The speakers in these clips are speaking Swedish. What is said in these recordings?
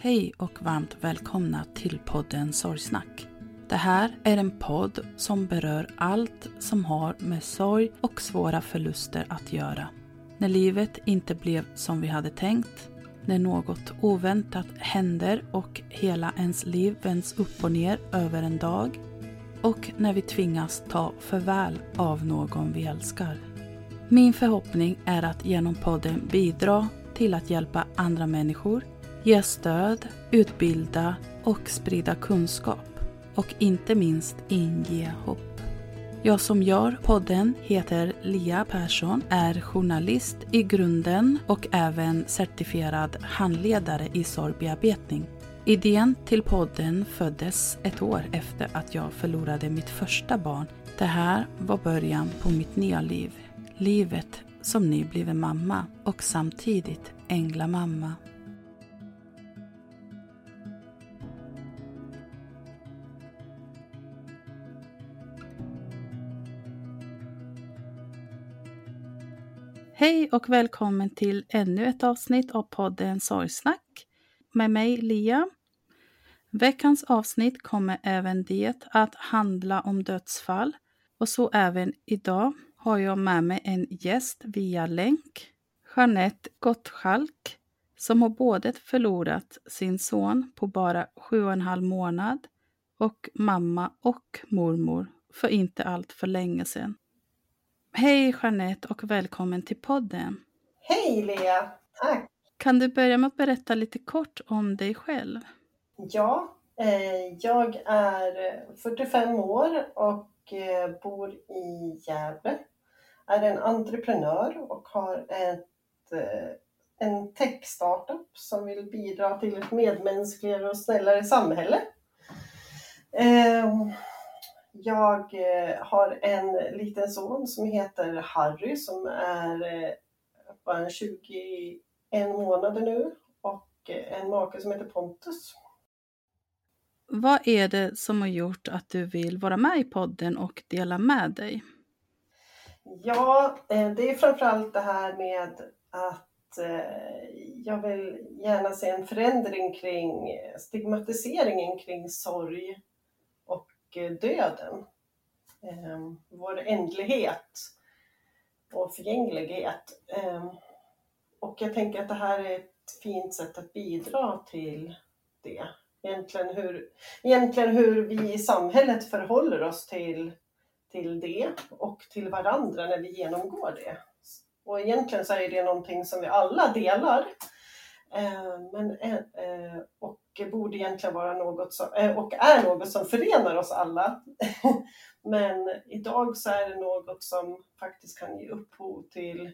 Hej och varmt välkomna till podden Sorgsnack. Det här är en podd som berör allt som har med sorg och svåra förluster att göra. När livet inte blev som vi hade tänkt, när något oväntat händer och hela ens liv vänds upp och ner över en dag och när vi tvingas ta farväl av någon vi älskar. Min förhoppning är att genom podden bidra till att hjälpa andra människor ge stöd, utbilda och sprida kunskap och inte minst inge hopp. Jag som gör podden heter Lia Persson, är journalist i grunden och även certifierad handledare i sorgbearbetning. Idén till podden föddes ett år efter att jag förlorade mitt första barn. Det här var början på mitt nya liv. Livet som nybliven mamma och samtidigt änglamamma. Hej och välkommen till ännu ett avsnitt av podden Sorgsnack med mig Lia. Veckans avsnitt kommer även det att handla om dödsfall och så även idag har jag med mig en gäst via länk, Jeanette Gottschalk, som har både förlorat sin son på bara sju och en halv månad och mamma och mormor för inte allt för länge sedan. Hej Jeanette och välkommen till podden. Hej Lea, tack. Kan du börja med att berätta lite kort om dig själv? Ja, eh, jag är 45 år och eh, bor i Gävle. Är en entreprenör och har ett, eh, en tech-startup som vill bidra till ett medmänskligare och snällare samhälle. Eh, jag eh, har en liten son som heter Harry som är eh, bara 21 månader nu och en make som heter Pontus. Vad är det som har gjort att du vill vara med i podden och dela med dig? Ja, eh, det är framförallt det här med att jag vill gärna se en förändring kring stigmatiseringen kring sorg döden. Ehm, vår ändlighet och förgänglighet. Ehm, och jag tänker att det här är ett fint sätt att bidra till det. Egentligen hur, egentligen hur vi i samhället förhåller oss till, till det och till varandra när vi genomgår det. Och egentligen så är det någonting som vi alla delar. Ehm, men, eh, eh och borde egentligen vara något som, eh, och är något som förenar oss alla. Men idag så är det något som faktiskt kan ge upphov till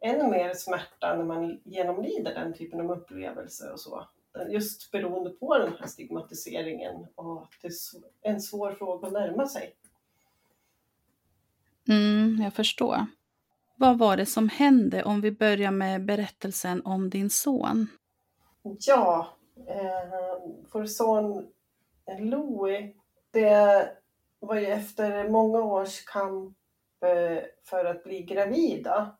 än mer smärta när man genomlider den typen av upplevelser och så. Just beroende på den här stigmatiseringen och att det är en svår fråga att närma sig. Mm, jag förstår. Vad var det som hände om vi börjar med berättelsen om din son? Ja, eh, vår son Louis, det var ju efter många års kamp eh, för att bli gravida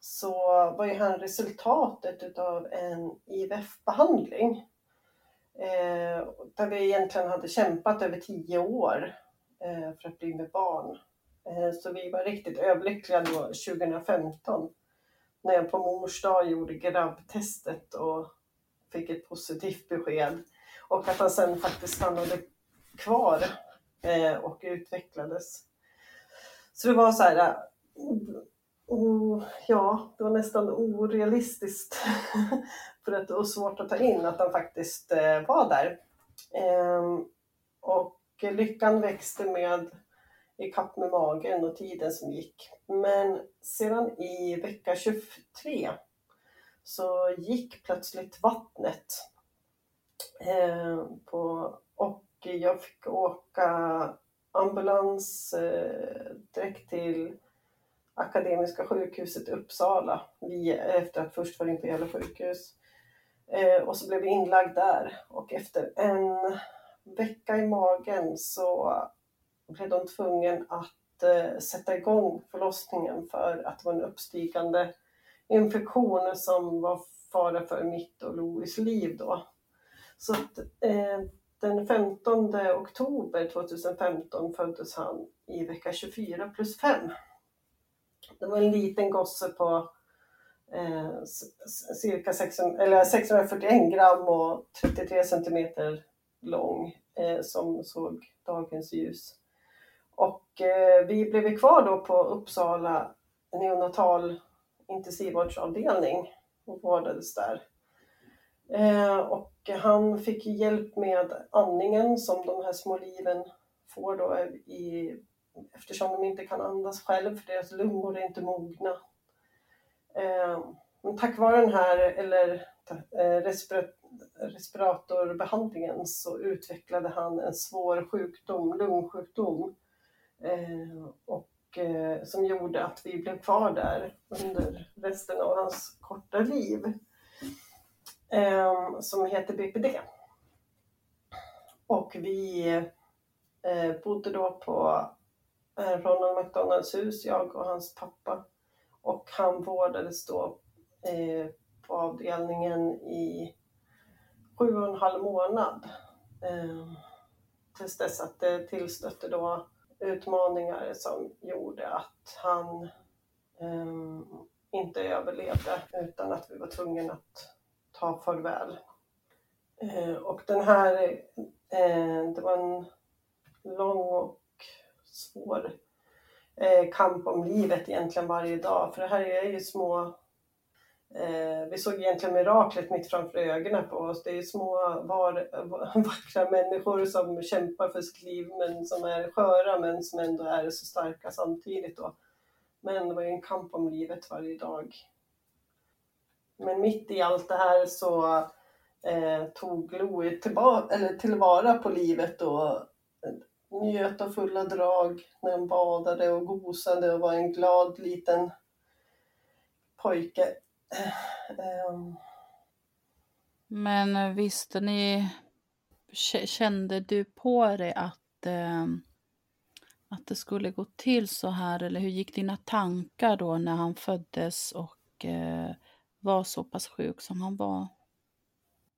så var ju han resultatet utav en IVF-behandling. Eh, där vi egentligen hade kämpat över tio år eh, för att bli med barn. Eh, så vi var riktigt överlyckliga då 2015 när jag på mors dag gjorde grabbtestet och fick ett positivt besked. Och att han sen faktiskt stannade kvar eh, och utvecklades. Så det var så här, oh, ja, det var nästan orealistiskt för att det var svårt att ta in att han faktiskt eh, var där. Eh, och lyckan växte med i kapp med magen och tiden som gick. Men sedan i vecka 23 så gick plötsligt vattnet. Eh, på, och jag fick åka ambulans eh, direkt till Akademiska sjukhuset i Uppsala efter att först varit in på Gävle sjukhus. Eh, och så blev jag inlagd där och efter en vecka i magen så blev de tvungen att eh, sätta igång förlossningen för att det var en uppstigande infektion som var fara för mitt och Louis liv då. Så att, eh, den 15 oktober 2015 föddes han i vecka 24 plus 5. Det var en liten gosse på eh, cirka 600, eller 641 gram och 33 centimeter lång eh, som såg dagens ljus. Och eh, vi blev kvar då på Uppsala neonatal intensivvårdsavdelning och vårdades där. Eh, och han fick hjälp med andningen som de här små liven får då i, eftersom de inte kan andas själv för deras lungor är inte mogna. Eh, men tack vare den här eller eh, respiratorbehandlingen så utvecklade han en svår sjukdom, lungsjukdom och Eh, som gjorde att vi blev kvar där under resten av hans korta liv. Ehm, som heter BPD. Och vi eh, bodde då på eh, Ronald McDonalds hus, jag och hans pappa. Och han vårdades då på avdelningen i sju och en halv månad. Ehm, tills dess att det tillstötte då utmaningar som gjorde att han um, inte överlevde utan att vi var tvungna att ta farväl. Uh, och den här, uh, det var en lång och svår uh, kamp om livet egentligen varje dag. För det här är ju små Eh, vi såg egentligen miraklet mitt framför ögonen på oss. Det är små var, vackra människor som kämpar för sitt liv men som är sköra men som ändå är så starka samtidigt. Då. Men det var ju en kamp om livet varje dag. Men mitt i allt det här så eh, tog Louie tillba- eller tillvara på livet och eh, njöt av fulla drag när han badade och gosade och var en glad liten pojke Um... Men visste ni, kände du på dig att, eh, att det skulle gå till så här? Eller hur gick dina tankar då när han föddes och eh, var så pass sjuk som han var?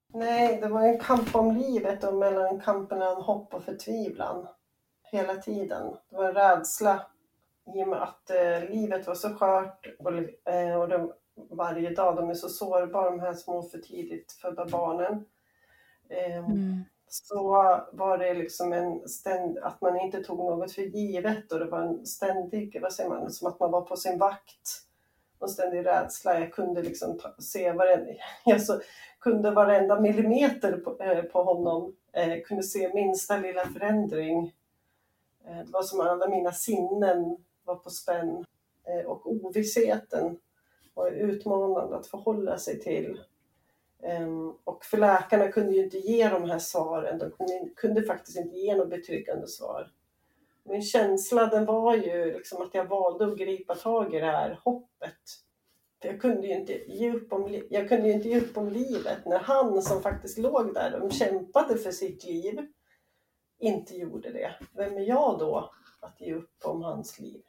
Nej, det var en kamp om livet och mellan kampen mellan hopp och förtvivlan hela tiden. Det var en rädsla i och med att eh, livet var så skört och, eh, och det varje dag. De är så sårbara de här små för tidigt födda barnen. Ehm, mm. Så var det liksom en ständ, att man inte tog något för givet och det var en ständig, vad säger man, som att man var på sin vakt. En ständig rädsla. Jag kunde liksom ta, se varenda, jag så, kunde varenda millimeter på, eh, på honom, eh, kunde se minsta lilla förändring. Eh, det var som att alla mina sinnen var på spänn eh, och ovissheten var utmanande att förhålla sig till. Ehm, och för läkarna kunde ju inte ge de här svaren, de kunde, kunde faktiskt inte ge något betryggande svar. Min känsla den var ju liksom att jag valde att gripa tag i det här hoppet. För jag kunde ju inte ge upp om, jag kunde ju inte ge upp om livet när han som faktiskt låg där och kämpade för sitt liv inte gjorde det. Vem är jag då att ge upp om hans liv?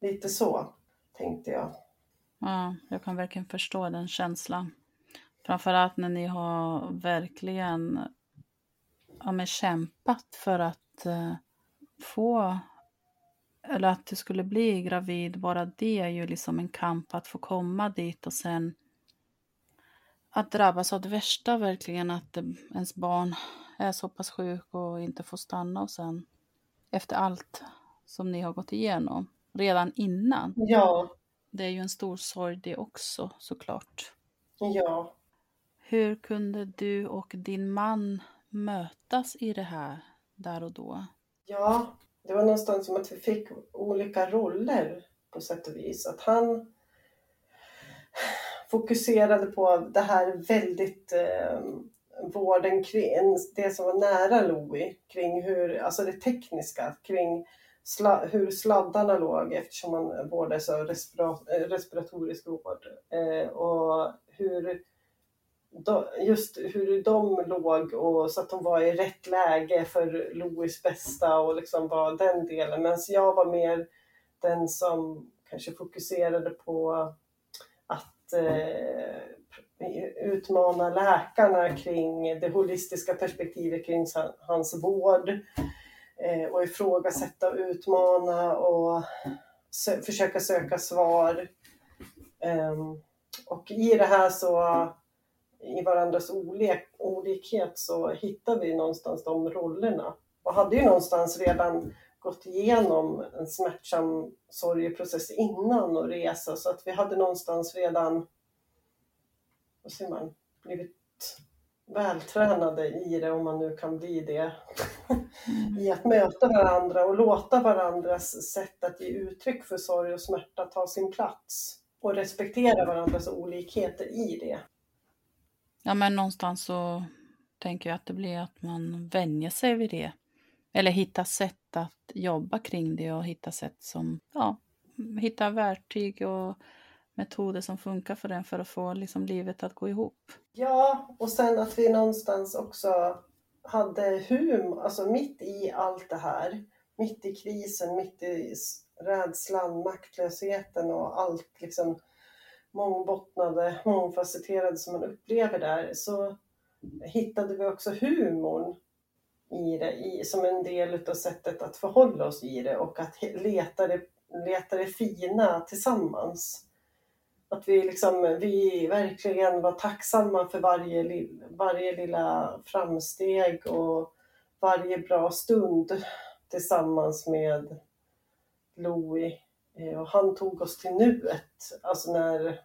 Lite så tänkte jag. Ja, jag kan verkligen förstå den känslan. Framförallt när ni har verkligen ja, men kämpat för att eh, få eller att du skulle bli gravid, bara det är ju liksom en kamp att få komma dit och sen att drabbas av det värsta verkligen, att ens barn är så pass sjuk och inte får stanna och sen efter allt som ni har gått igenom redan innan. Ja. Det är ju en stor sorg det också såklart. Ja. Hur kunde du och din man mötas i det här där och då? Ja, det var någonstans som att vi fick olika roller på sätt och vis. Att han fokuserade på det här väldigt eh, vården kring det som var nära Louis, kring hur, alltså det tekniska, kring sla, hur sladdarna låg eftersom man vårdades av eh, respiratorisk vård eh, och hur just hur de låg och så att de var i rätt läge för Louis bästa och liksom var den delen. Medan jag var mer den som kanske fokuserade på att eh, utmana läkarna kring det holistiska perspektivet kring hans vård eh, och ifrågasätta och utmana och sö försöka söka svar. Um, och i det här så i varandras olik, olikhet så hittar vi någonstans de rollerna. Och hade ju någonstans redan gått igenom en smärtsam sorgeprocess innan och resa så att vi hade någonstans redan, vad säger man, blivit vältränade i det, om man nu kan bli det, i att möta varandra och låta varandras sätt att ge uttryck för sorg och smärta ta sin plats och respektera varandras olikheter i det. Ja, men någonstans så tänker jag att det blir att man vänjer sig vid det. Eller hitta sätt att jobba kring det och hitta sätt som, ja, hitta verktyg och metoder som funkar för den för att få liksom livet att gå ihop. Ja, och sen att vi någonstans också hade humor, alltså mitt i allt det här, mitt i krisen, mitt i rädslan, maktlösheten och allt liksom mångbottnade, mångfacetterade som man upplever där så hittade vi också humorn i det i, som en del av sättet att förhålla oss i det och att leta det, leta det fina tillsammans. Att vi, liksom, vi verkligen var tacksamma för varje, varje lilla framsteg och varje bra stund tillsammans med Louie eh, och han tog oss till nuet. Alltså när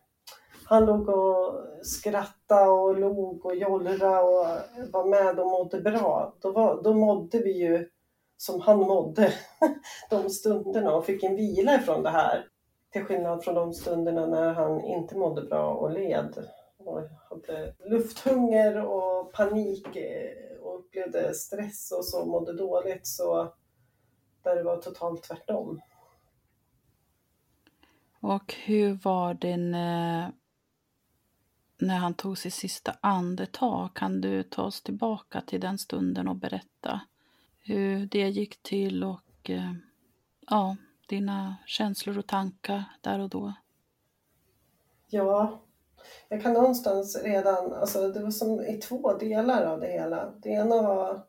han låg och skrattade och log och jollrade och var med och mådde bra. Då, var, då mådde vi ju som han mådde de stunderna och fick en vila ifrån det här. Till skillnad från de stunderna när han inte mådde bra och led och hade lufthunger och panik eh, och upplevde stress och så mådde dåligt. Så där det var totalt tvärtom. Och hur var det eh, när, han tog sitt sista andetag? Kan du ta oss tillbaka till den stunden och berätta hur det gick till och eh, ja, dina känslor och tankar där och då? Ja, jag kan någonstans redan, alltså det var som i två delar av det hela. Det ena var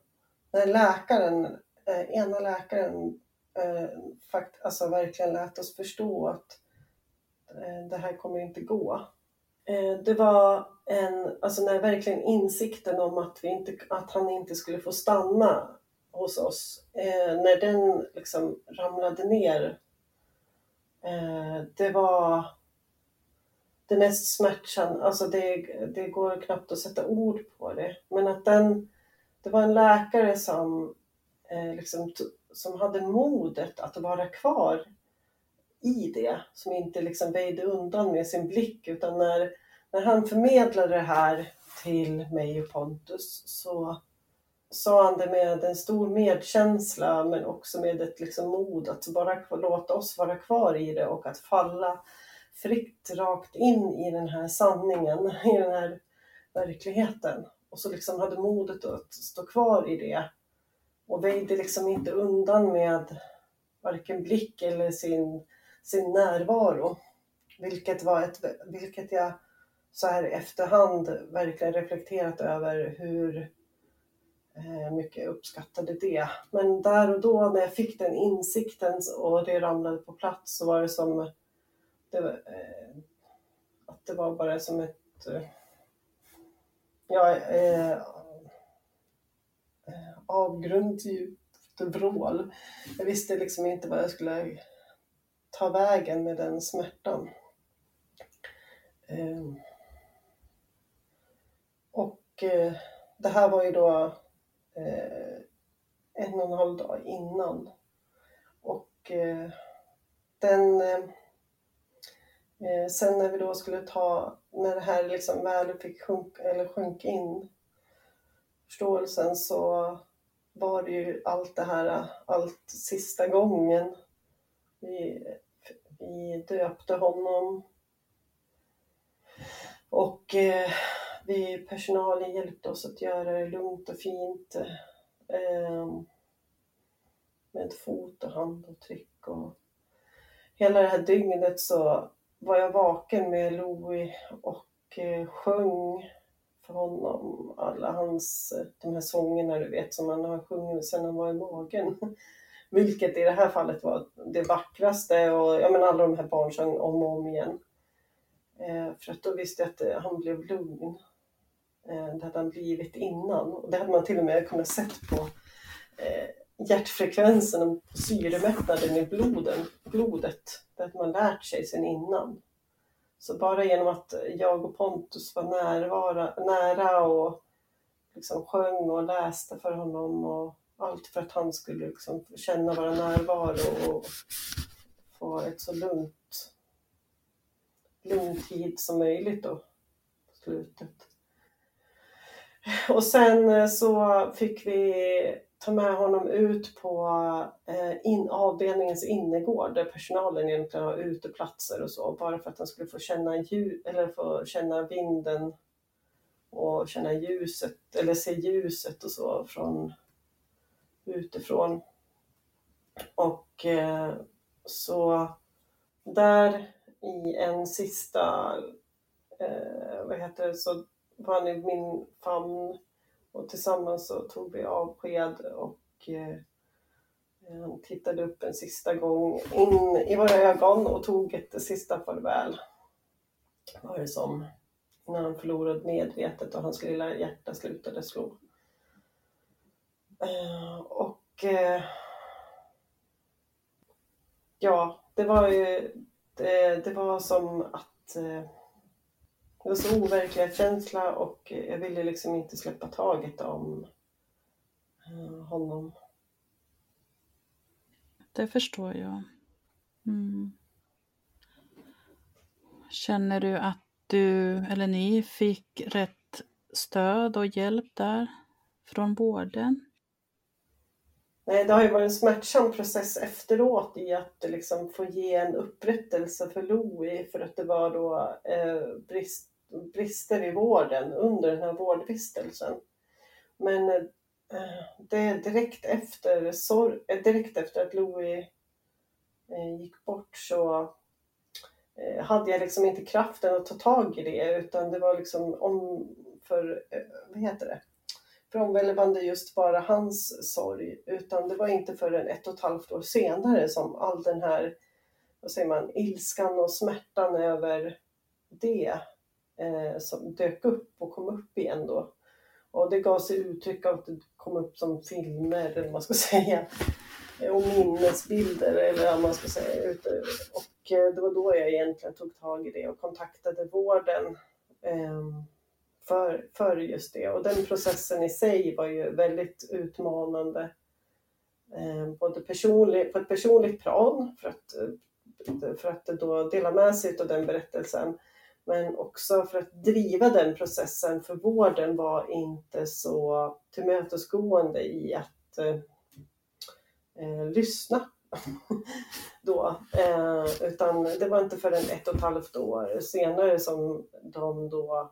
när läkaren, eh, ena läkaren eh, fakt, alltså verkligen lät oss förstå att Eh, det här kommer inte gå. Eh, det var en, alltså när verkligen insikten om att, vi inte, att han inte skulle få stanna hos oss, eh, när den liksom ramlade ner, eh, det var det mest smärtsamma, alltså det, det går knappt att sätta ord på det, men att den, det var en läkare som, eh, liksom, som hade modet att vara kvar i det, som inte liksom väjde undan med sin blick utan när, när han förmedlade det här till mig och Pontus så sa han det med en stor medkänsla men också med ett liksom mod att bara låta oss vara kvar i det och att falla fritt rakt in i den här sanningen, i den här verkligheten. Och så liksom hade modet att stå kvar i det och väjde liksom inte undan med varken blick eller sin, sin närvaro. Vilket, var ett, vilket jag så här i efterhand verkligen reflekterat över hur Eh, mycket uppskattade det. Men där och då när jag fick den insikten och det ramlade på plats så var det som det var, eh, att det var bara som ett eh, ja, eh, eh avgrundsdjupt vrål. Jag visste liksom inte vad jag skulle ta vägen med den smärtan. Eh, och eh, det här var ju då eh, en och en halv dag innan. Och eh, den eh, eh, sen när vi då skulle ta, när det här liksom väl fick sjunk, eller sjönk in, förståelsen, så var det ju allt det här, allt sista gången. Vi, vi döpte honom. Och eh, vi, personalen hjälpte oss att göra det lugnt och fint. Eh, med fot och handavtryck och hela det här dygnet så var jag vaken med Louis och eh, sjöng för honom alla hans, de här sångerna du vet som han har sjungit sedan han var i magen. Vilket i det här fallet var det vackraste och jag menar alla de här barnsångerna om och om igen. Eh, för att då visste jag att eh, han blev lugn. Eh, det hade han blivit innan och det hade man till och med kunnat sett på eh, hjärtfrekvensen och syremättnaden i bloden, blodet. Det hade man lärt sig sedan innan. Så bara genom att jag och Pontus var närvara, nära och liksom sjöng och läste för honom och allt för att han skulle liksom känna vår närvaro och få ett så lugnt, lugn tid som möjligt då på slutet. Och sen eh, så fick vi ta med honom ut på eh, in, avdelningens innergård där personalen egentligen har uteplatser och så, bara för att han skulle få känna, ljus, eller få känna vinden och känna ljuset, eller se ljuset och så från utifrån. Och eh, så där i en sista, eh, vad heter det, så var han i min famn och tillsammans så tog vi avsked och eh, han tittade upp en sista gång in i våra ögon och tog ett sista farväl. Var det som när han förlorade medvetet och hans lilla hjärta slutade slå. Eh, och eh, ja, det var ju det, det var som att eh, det var så overklighetskänsla och jag ville liksom inte släppa taget om eh, honom. Det förstår jag. Mm. Känner du att du eller ni fick rätt stöd och hjälp där från vården? Nej, det har ju varit en smärtsam process efteråt i att liksom få ge en upprättelse för Louie för att det var då eh, brist brister i vården under den här vårdvistelsen. Men eh, det är direkt efter, eh, direkt efter att Louis eh, gick bort så hade jag liksom inte kraften att ta tag i det utan det var liksom om för, vad heter det, för omvälvande just bara hans sorg utan det var inte förrän ett och ett halvt år senare som all den här, vad säger man, ilskan och smärtan över det eh, som dök upp och kom upp igen då. Och det gav sig uttryck av att det kom upp som filmer, eller vad man ska säga, och minnesbilder, eller vad man ska säga. Och eh, det var då jag egentligen tog tag i det och kontaktade vården eh, för, för just det. Och den processen i sig var ju väldigt utmanande. Eh, både personlig, på ett personligt plan, för att eh, för att då dela med sig av den berättelsen. Men också för att driva den processen, för vården var inte så tillmötesgående i att eh, eh lyssna då. Eh, utan det var inte förrän ett och ett halvt år senare som de då,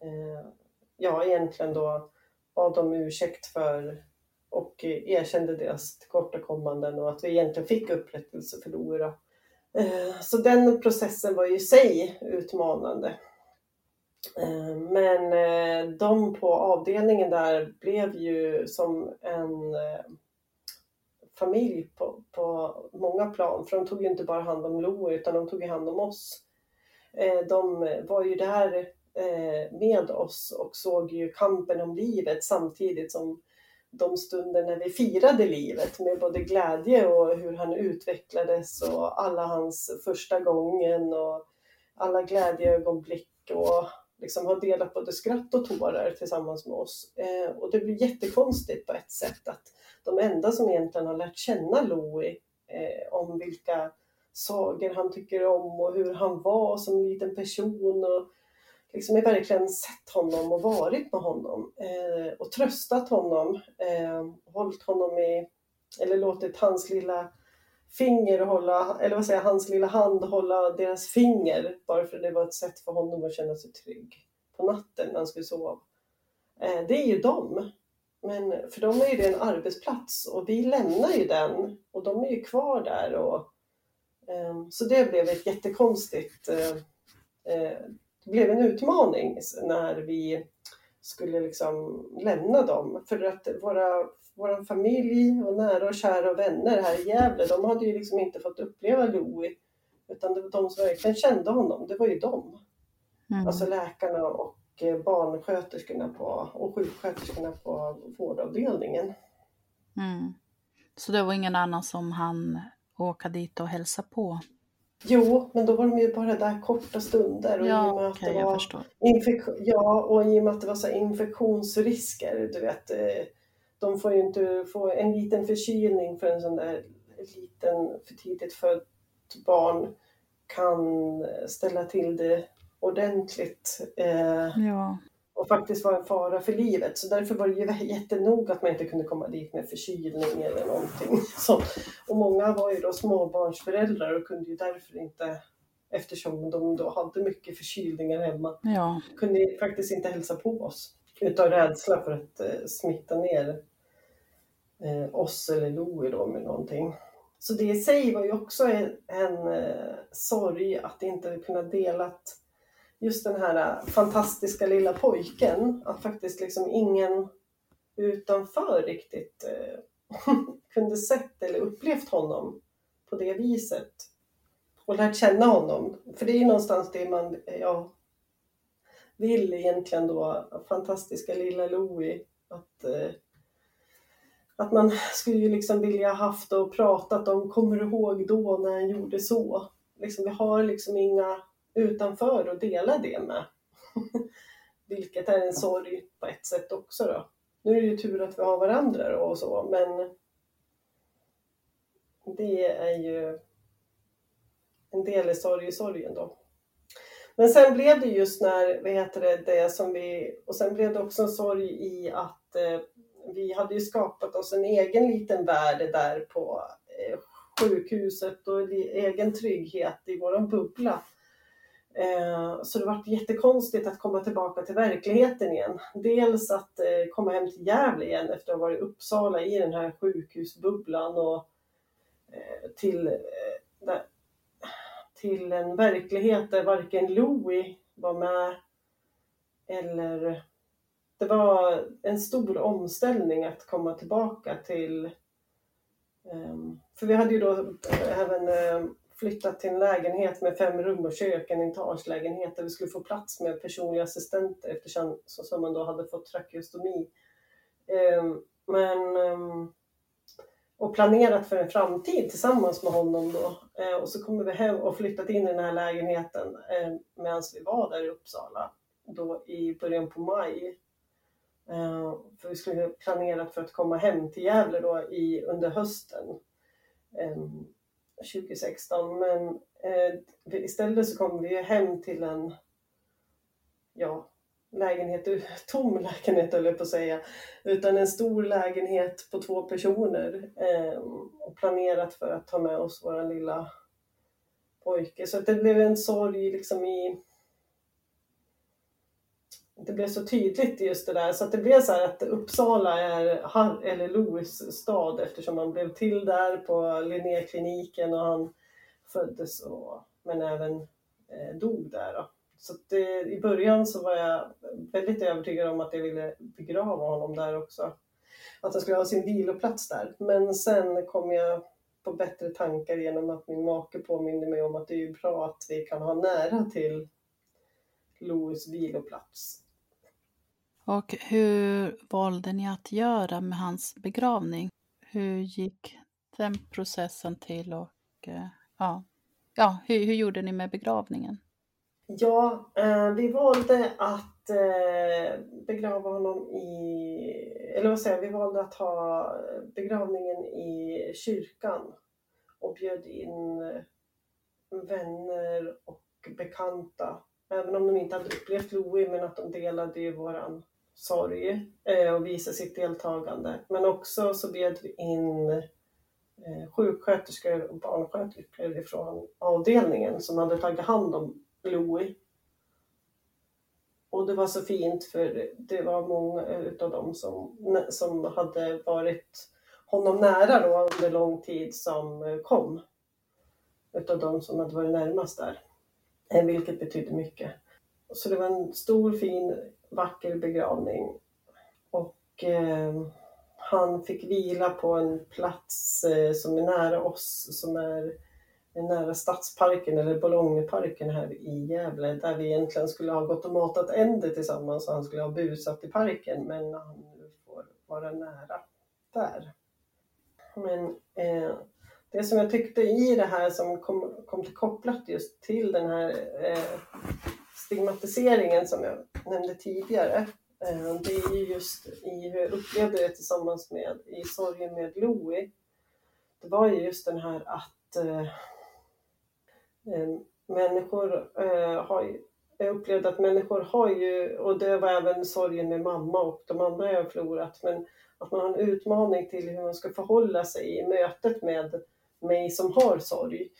eh, ja egentligen då bad om ursäkt för och erkände deras tillkortakommanden och att vi egentligen fick upprättelse för Lora. Eh, så den processen var ju i sig utmanande. Eh, men eh, de på avdelningen där blev ju som en familj på, på många plan. För de tog ju inte bara hand om Lo utan de tog hand om oss. De var ju där med oss och såg ju kampen om livet samtidigt som de stunder när vi firade livet med både glädje och hur han utvecklades och alla hans första gången och alla glädjeögonblick och liksom har delat både skratt och tårar tillsammans med oss. Eh, och det blir jättekonstigt på ett sätt att de enda som egentligen har lärt känna Louie eh, om vilka sagor han tycker om och hur han var som liten person och liksom verkligen sett honom och varit med honom eh, och tröstat honom, eh, hållit honom i, eller låtit hans lilla finger hålla, eller vad säger hans lilla hand hålla deras finger bara för det var ett sätt för honom att känna sig trygg på natten när han skulle sova. Eh, det är ju dem. Men för dem är ju det en arbetsplats och vi lämnar ju den och de är ju kvar där. Och, eh, så det blev ett jättekonstigt eh, eh blev en utmaning när vi skulle liksom lämna dem. För att våra, vår familj och nära och kära och vänner här i Gävle, de hade ju liksom inte fått uppleva Louie. Utan det var de som verkligen kände honom, det var ju de. Mm. Alltså läkarna och eh, barnsköterskorna på, och sjuksköterskorna på vårdavdelningen. Mm. Så det var ingen annan som han åka dit och hälsa på? Jo, men då var de ju bara där korta stunder. Och ja, i och med att okay, det var ja, och i och med att det var så infektionsrisker, du vet. Eh, de får ju inte få en liten förkylning för en sån där liten för tidigt fött barn kan ställa till det ordentligt. Eh, ja och faktiskt var en fara för livet. Så därför var det ju jättenoga att man inte kunde komma dit med förkylning eller någonting. Så, och många var ju då småbarnsföräldrar och kunde ju därför inte, eftersom de då hade mycket förkylningar hemma, ja. kunde faktiskt inte hälsa på oss utav rädsla för att eh, smitta ner eh, oss eller Louie då med någonting. Så det i sig var ju också en, en eh, sorg att inte kunna dela just den här äh, fantastiska lilla pojken, att faktiskt liksom ingen utanför riktigt äh, kunde sett eller upplevt honom på det viset. Och lärt känna honom. För det är ju någonstans det man äh, ja, vill egentligen då, fantastiska lilla Louie. Att, eh, att man skulle ju liksom vilja haft och pratat om, kommer du ihåg då när han gjorde så? Liksom, vi har liksom inga utanför och dela det med. Vilket är en sorg på ett sätt också då. Nu är det ju tur att vi har varandra och så, men det är ju en del i sorg i sorgen då. Men sen blev det just när, vad heter det, det som vi, och sen blev det också en sorg i att eh, vi hade ju skapat oss en egen liten värld där på eh, sjukhuset och egen trygghet i våran bubbla. Eh, så det var jättekonstigt att komma tillbaka till verkligheten igen. Dels att eh, komma hem till Gävle igen efter att ha varit i Uppsala i den här sjukhusbubblan och eh, till, till en verklighet där varken Louie var med eller det var en stor omställning att komma tillbaka till ehm, för vi hade ju då även flyttat till en lägenhet med fem rum och kök, en etagelägenhet där vi skulle få plats med personliga assistenter eftersom som man då hade fått trakeostomi. Ehm, men, ehm, och planerat för en framtid tillsammans med honom då. Ehm, och så kommer vi hem och flyttat in i den här lägenheten medan vi var där i Uppsala då i början på maj. För vi skulle planerat för att komma hem till Gävle då i, under hösten. 2016 men eh, istället så kom vi hem till en ja, lägenhet, tom lägenhet höll jag på att säga, utan en stor lägenhet på två personer eh, och planerat för att ta med oss vår lilla pojke. Så att det blev en sorg liksom i det blev så tydligt just det där så att det blev så här att Uppsala är eller Louis stad eftersom han blev till där på Linnékliniken och han föddes och, men även eh, dog där. Då. Så det, i början så var jag väldigt övertygad om att jag ville begrava honom där också. Att han skulle ha sin viloplats där. Men sen kom jag på bättre tankar genom att min make påminde mig om att det är bra att vi kan ha nära till Louis viloplats. Och hur valde ni att göra med hans begravning? Hur gick den processen till och eh, ja, ja hur, hur gjorde ni med begravningen? Ja, eh, vi valde att eh, begrava honom i, eller vad säger vi valde att ha begravningen i kyrkan och bjöd in eh, vänner och bekanta. Även om de inte hade upplevt Louie, men att de delade ju våran sorg eh, och visa sitt deltagande. Men också så bjöd vi in eh, sjuksköterskor och barnsköterskor ifrån avdelningen som hade tagit hand om Louie. Och det var så fint för det var många utav dem som, som hade varit honom nära då under lång tid som eh, kom. Utav de som hade varit närmast där. Vilket betydde mycket. Så det var en stor fin vacker begravning. Och eh, han fick vila på en plats eh, som är nära oss, som är nära Stadsparken eller Bologneparken här i Gävle där vi egentligen skulle ha gått och matat änder tillsammans och han skulle ha busat i parken men han får vara nära där. Men eh, det som jag tyckte i det här som kom, kom till kopplat just till den här eh, stigmatiseringen som jag nämnde tidigare. Eh, det är ju just i hur jag upplevde det tillsammans med i sorgen med Louie. Det var ju just den här att äh, människor äh, har ju, jag upplevde att människor har ju, och det var även sorgen med mamma och de andra jag har förlorat, men att man har en utmaning till hur man ska förhålla sig i mötet med mig som har sorg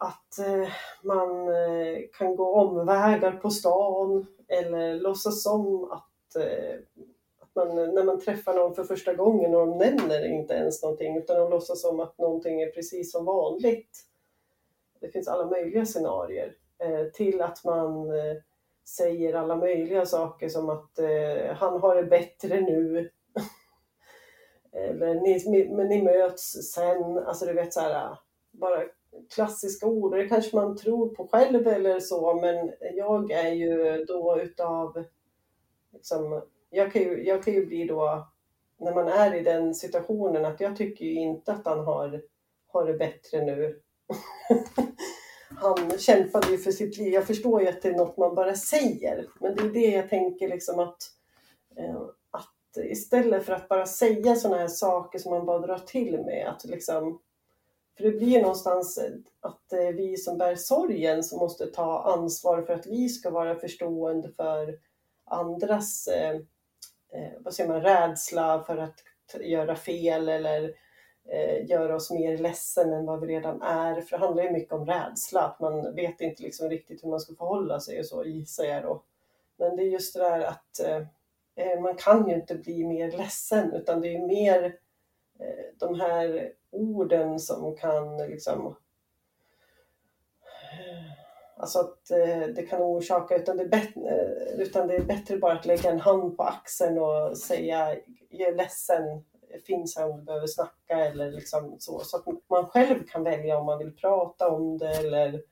att eh, man eh, kan gå omvägar på stan eller låtsas som att, eh, att man, när man träffar någon för första gången och de nämner inte ens någonting utan de låtsas som att någonting är precis som vanligt. Det finns alla möjliga scenarier till att man säger alla möjliga saker som att han har det bättre nu. Eller ni, men ni möts sen. Alltså du vet så här, bara klassiska ord och det kanske man tror på själv eller så men jag är ju då utav liksom, jag, kan ju, jag kan ju bli då när man är i den situationen att jag tycker ju inte att han har, har det bättre nu. han kämpade ju för sitt liv. Jag förstår ju att det är något man bara säger men det är det jag tänker liksom att, eh, att istället för att bara säga sådana här saker som man bara drar till med att liksom för det blir någonstans att det är vi som bär sorgen som måste ta ansvar för att vi ska vara förstående för andras eh, eh vad säger man, rädsla för att göra fel eller eh, göra oss mer ledsen än vad vi redan är. För det handlar ju mycket om rädsla, att man vet inte liksom riktigt hur man ska förhålla sig och så gissar jag då. Men det är just det där att eh, eh man kan ju inte bli mer ledsen utan det är mer eh, de här orden som kan liksom Alltså att eh, det kan orsaka, utan det, är bättre, eh, utan det är bättre bara att lägga en hand på axeln och säga jag är ledsen, finns här om du behöver snacka eller liksom så. Så att man själv kan välja om man vill prata om det eller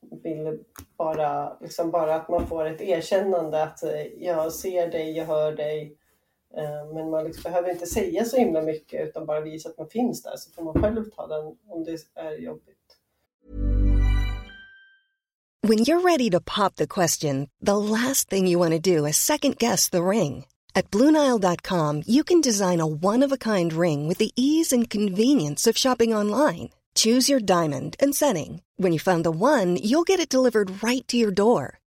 vill bara, liksom bara att man får ett erkännande att eh, jag ser dig, jag hör dig, Eh, men man liksom behöver inte säga så himla mycket utan bara visa att man finns där så får man själv ta den om det är jobbigt. When you're ready to pop the question, the last thing you want to do is second guess the ring. At Bluenile.com, you can design a one of a kind ring with the ease and convenience of shopping online. Choose your diamond and setting. When you find the one, you'll get it delivered right to your door.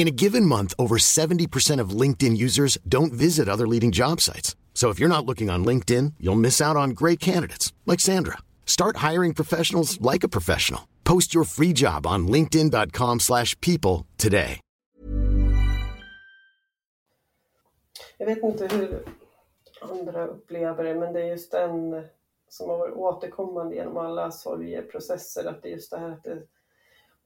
In a given month, over 70% of LinkedIn users don't visit other leading job sites. So if you're not looking on LinkedIn, you'll miss out on great candidates like Sandra. Start hiring professionals like a professional. Post your free job on linkedin.com/people today. Jag vet inte hur andra upplever det, men det är just den som har varit återkommande genom alla sorgeprocesser, att det är just det här att det,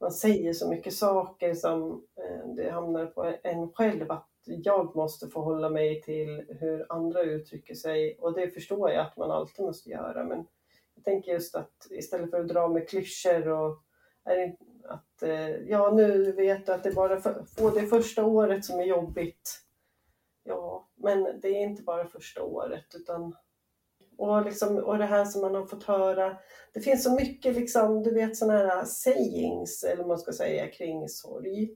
man säger så mycket saker som eh, det hamnar på en själv, att jag måste förhålla mig till hur andra uttrycker sig och det förstår jag att man alltid måste göra, men jag tänker just att istället för att dra med klyschor och är det, att eh, ja, nu vet du att det är bara för, få det första året som är jobbigt. Ja, men det är inte bara första året utan och, liksom, och det här som man har fått höra. Det finns så mycket, liksom, du vet sådana här sayings, eller vad man ska säga, kring sorg.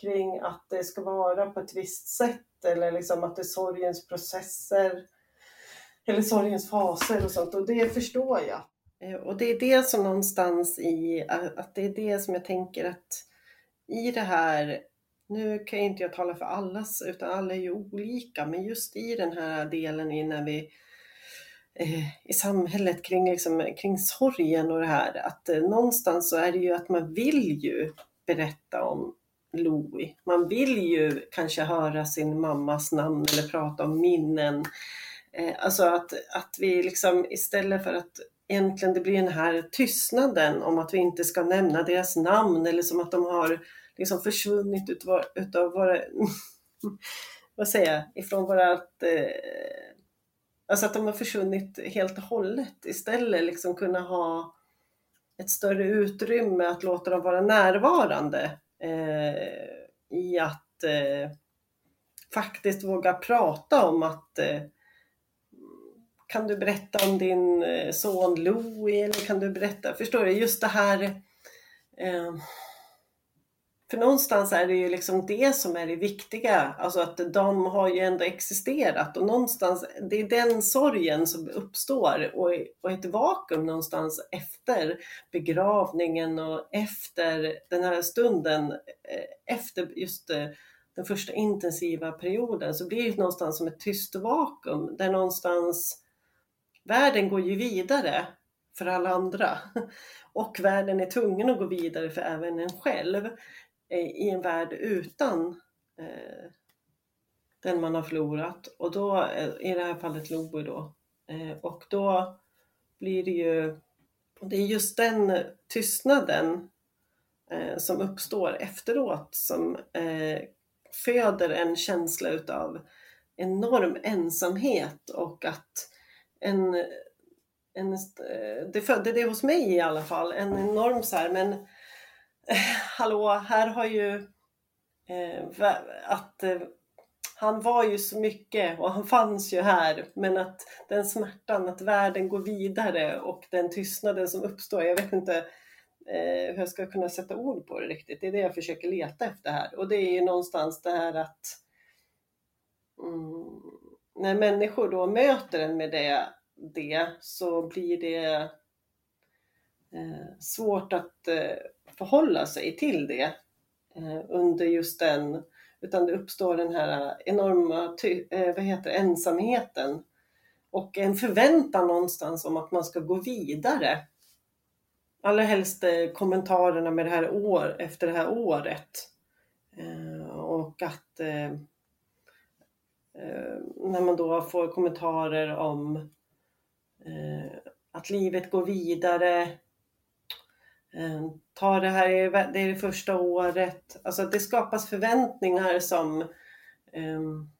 Kring att det ska vara på ett visst sätt eller liksom att det är sorgens processer eller sorgens faser och sånt och det förstår jag. Eh, och det är det som någonstans i, eh, att det är det som jag tänker att i det här, nu kan ju inte jag tala för allas, utan alla är ju olika, men just i den här delen i när vi Eh, i samhället kring, liksom, kring sorgen och det här, att eh, någonstans så är det ju att man vill ju berätta om Louie. Man vill ju kanske höra sin mammas namn eller prata om minnen. Eh, alltså att, att vi liksom istället för att egentligen det blir den här tystnaden om att vi inte ska nämna deras namn eller som att de har liksom försvunnit utav, utav våra, vad säger jag, ifrån vårat, eh, alltså att de har försvunnit helt och hållet. Istället liksom kunna ha ett större utrymme att låta dem vara närvarande eh, i att eh, faktiskt våga prata om att eh, kan du berätta om din eh, son Louie? Eller kan du berätta, förstår du, just det här eh, för någonstans är det ju liksom det som är det viktiga, alltså att de har ju ändå existerat. Och någonstans, det är den sorgen som uppstår. Och, och ett vakuum någonstans efter begravningen och efter den här stunden, eh, efter just eh, den första intensiva perioden så blir det någonstans som ett tyst vakuum där någonstans världen går ju vidare för alla andra. Och världen är tvungen att gå vidare för även en själv. Eh, i en värld utan eh, den man har förlorat. Och då eh, i det här fallet Lobo då. Eh, och då blir det ju det är just den tystnaden eh, som uppstår efteråt som eh, föder en känsla utav enorm ensamhet och att en, en, eh, det födde det hos mig i alla fall, en enorm så här, men eh, hallå, här har ju eh, att eh, han var ju så mycket och han fanns ju här, men att den smärtan, att världen går vidare och den tystnaden som uppstår, jag vet inte eh, hur jag ska kunna sätta ord på det riktigt, det är det jag försöker leta efter här. Och det är ju någonstans det här att mm, när människor då möter en med det, det så blir det eh, svårt att eh, förhålla sig till det eh, under just den, utan det uppstår den här enorma eh, vad heter, ensamheten och en förväntan någonstans om att man ska gå vidare. Allra helst eh, kommentarerna med det här år, efter det här året. Och att när man då får kommentarer om att livet går vidare. Ta det här, det är det första året. Alltså det skapas förväntningar som ehm,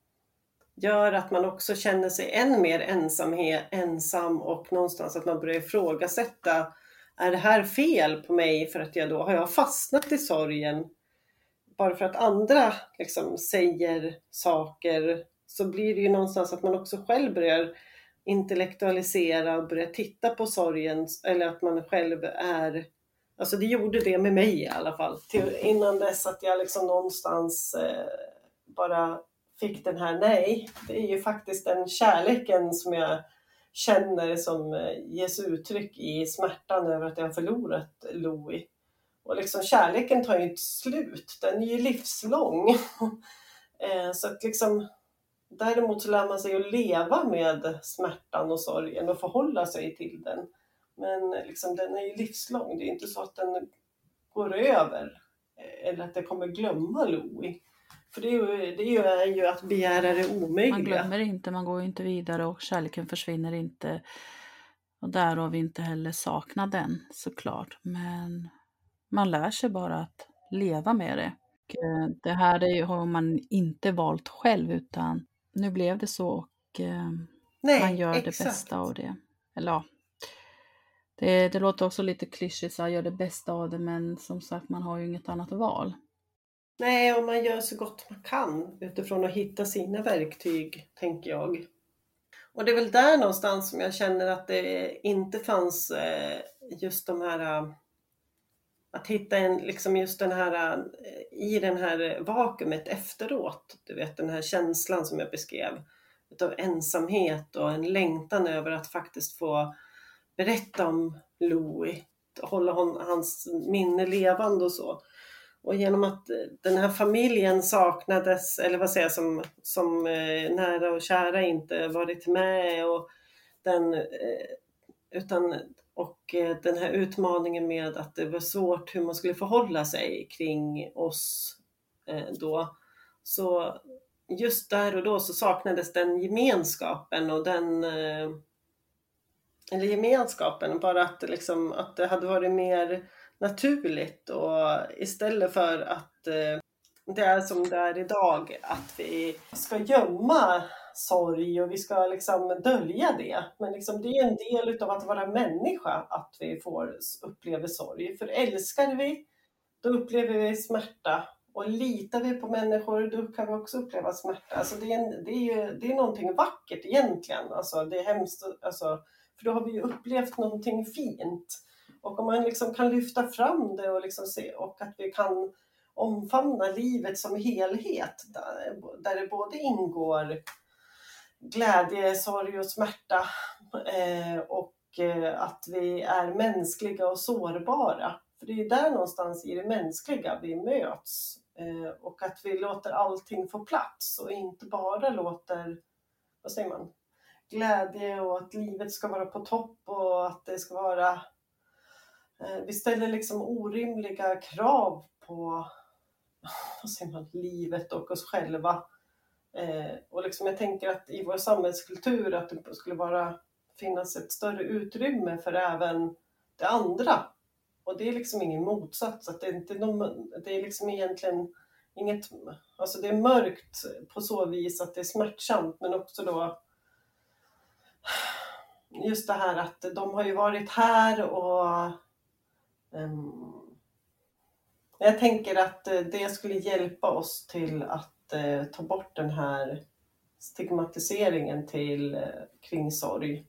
gör att man också känner sig än mer ensamhet, ensam och någonstans att man börjar ifrågasätta är det här fel på mig för att jag då har jag fastnat i sorgen bara för att andra liksom säger saker så blir det ju någonstans att man också själv börjar intellektualisera och börja titta på sorgen eller att man själv är Alltså det gjorde det med mig i alla fall. Till, innan dess att jag liksom någonstans eh, bara fick den här nej. Det är ju faktiskt den kärleken som jag känner som eh, ges uttryck i smärtan över att jag har förlorat Louie. Och liksom kärleken tar ju inte slut, den är ju livslång. Eh, så att liksom, däremot så lär man sig att leva med smärtan och sorgen och förhålla sig till den. Men liksom, den är ju livslång, det är inte så att den går över eh, eller att jag kommer glömma Louie. För det är, ju, det är ju att begära det omöjliga. Man glömmer inte, man går inte vidare och kärleken försvinner inte. Och därav inte heller sakna den såklart. Men man lär sig bara att leva med det. Och eh, det här är, har man inte valt själv utan nu blev det så och eh, Nej, man gör exakt. det bästa av det. Eller ja, det, det låter också lite klyschigt att göra det bästa av det men som sagt man har ju inget annat val. Nej, och man gör så gott man kan utifrån att hitta sina verktyg, tänker jag. Och det är väl där någonstans som jag känner att det inte fanns eh, just de här eh, att hitta en, liksom just den här eh, i den här vakuumet efteråt, du vet den här känslan som jag beskrev utav ensamhet och en längtan över att faktiskt få berätta om Louie, hålla hans minne levande och så. Och genom att eh, den här familjen saknades, eller vad säger jag, som, som eh, nära och kära inte varit med och den, eh, utan, och eh, den här utmaningen med att det var svårt hur man skulle förhålla sig kring oss eh, då. Så just där och då så saknades den gemenskapen och den eh, eller gemenskapen, bara att, liksom, att det hade varit mer naturligt och istället för att eh, det är som det är idag, att vi ska gömma sorg och vi ska liksom dölja det. Men liksom det är en del utav att vara människa, att vi får uppleva sorg. För älskar vi, då upplever vi smärta. Och litar vi på människor, då kan vi också uppleva smärta. Alltså det, är en, det, är, det är någonting vackert egentligen. Alltså det är hemskt, alltså, för då har vi ju upplevt någonting fint. Och om man liksom kan lyfta fram det och, liksom se, och att vi kan omfamna livet som helhet där, där det både ingår glädje, sorg och smärta eh, och eh, att vi är mänskliga och sårbara. För det är där någonstans i det mänskliga vi möts eh, och att vi låter allting få plats och inte bara låter, vad säger man, glädje och att livet ska vara på topp och att det ska vara eh, vi ställer liksom orimliga krav på vad säger man, livet och oss själva. Eh, och liksom jag tänker att i vår samhällskultur att det skulle vara, finnas ett större utrymme för även det andra. Och det är liksom ingen motsats. Att det, är inte någon, det är liksom egentligen inget... Alltså det är mörkt på så vis att det är smärtsamt men också då just det här att de har ju varit här och um, jag tänker att eh, det skulle hjälpa oss till att uh, ta bort den här stigmatiseringen till, eh, uh, kring sorg.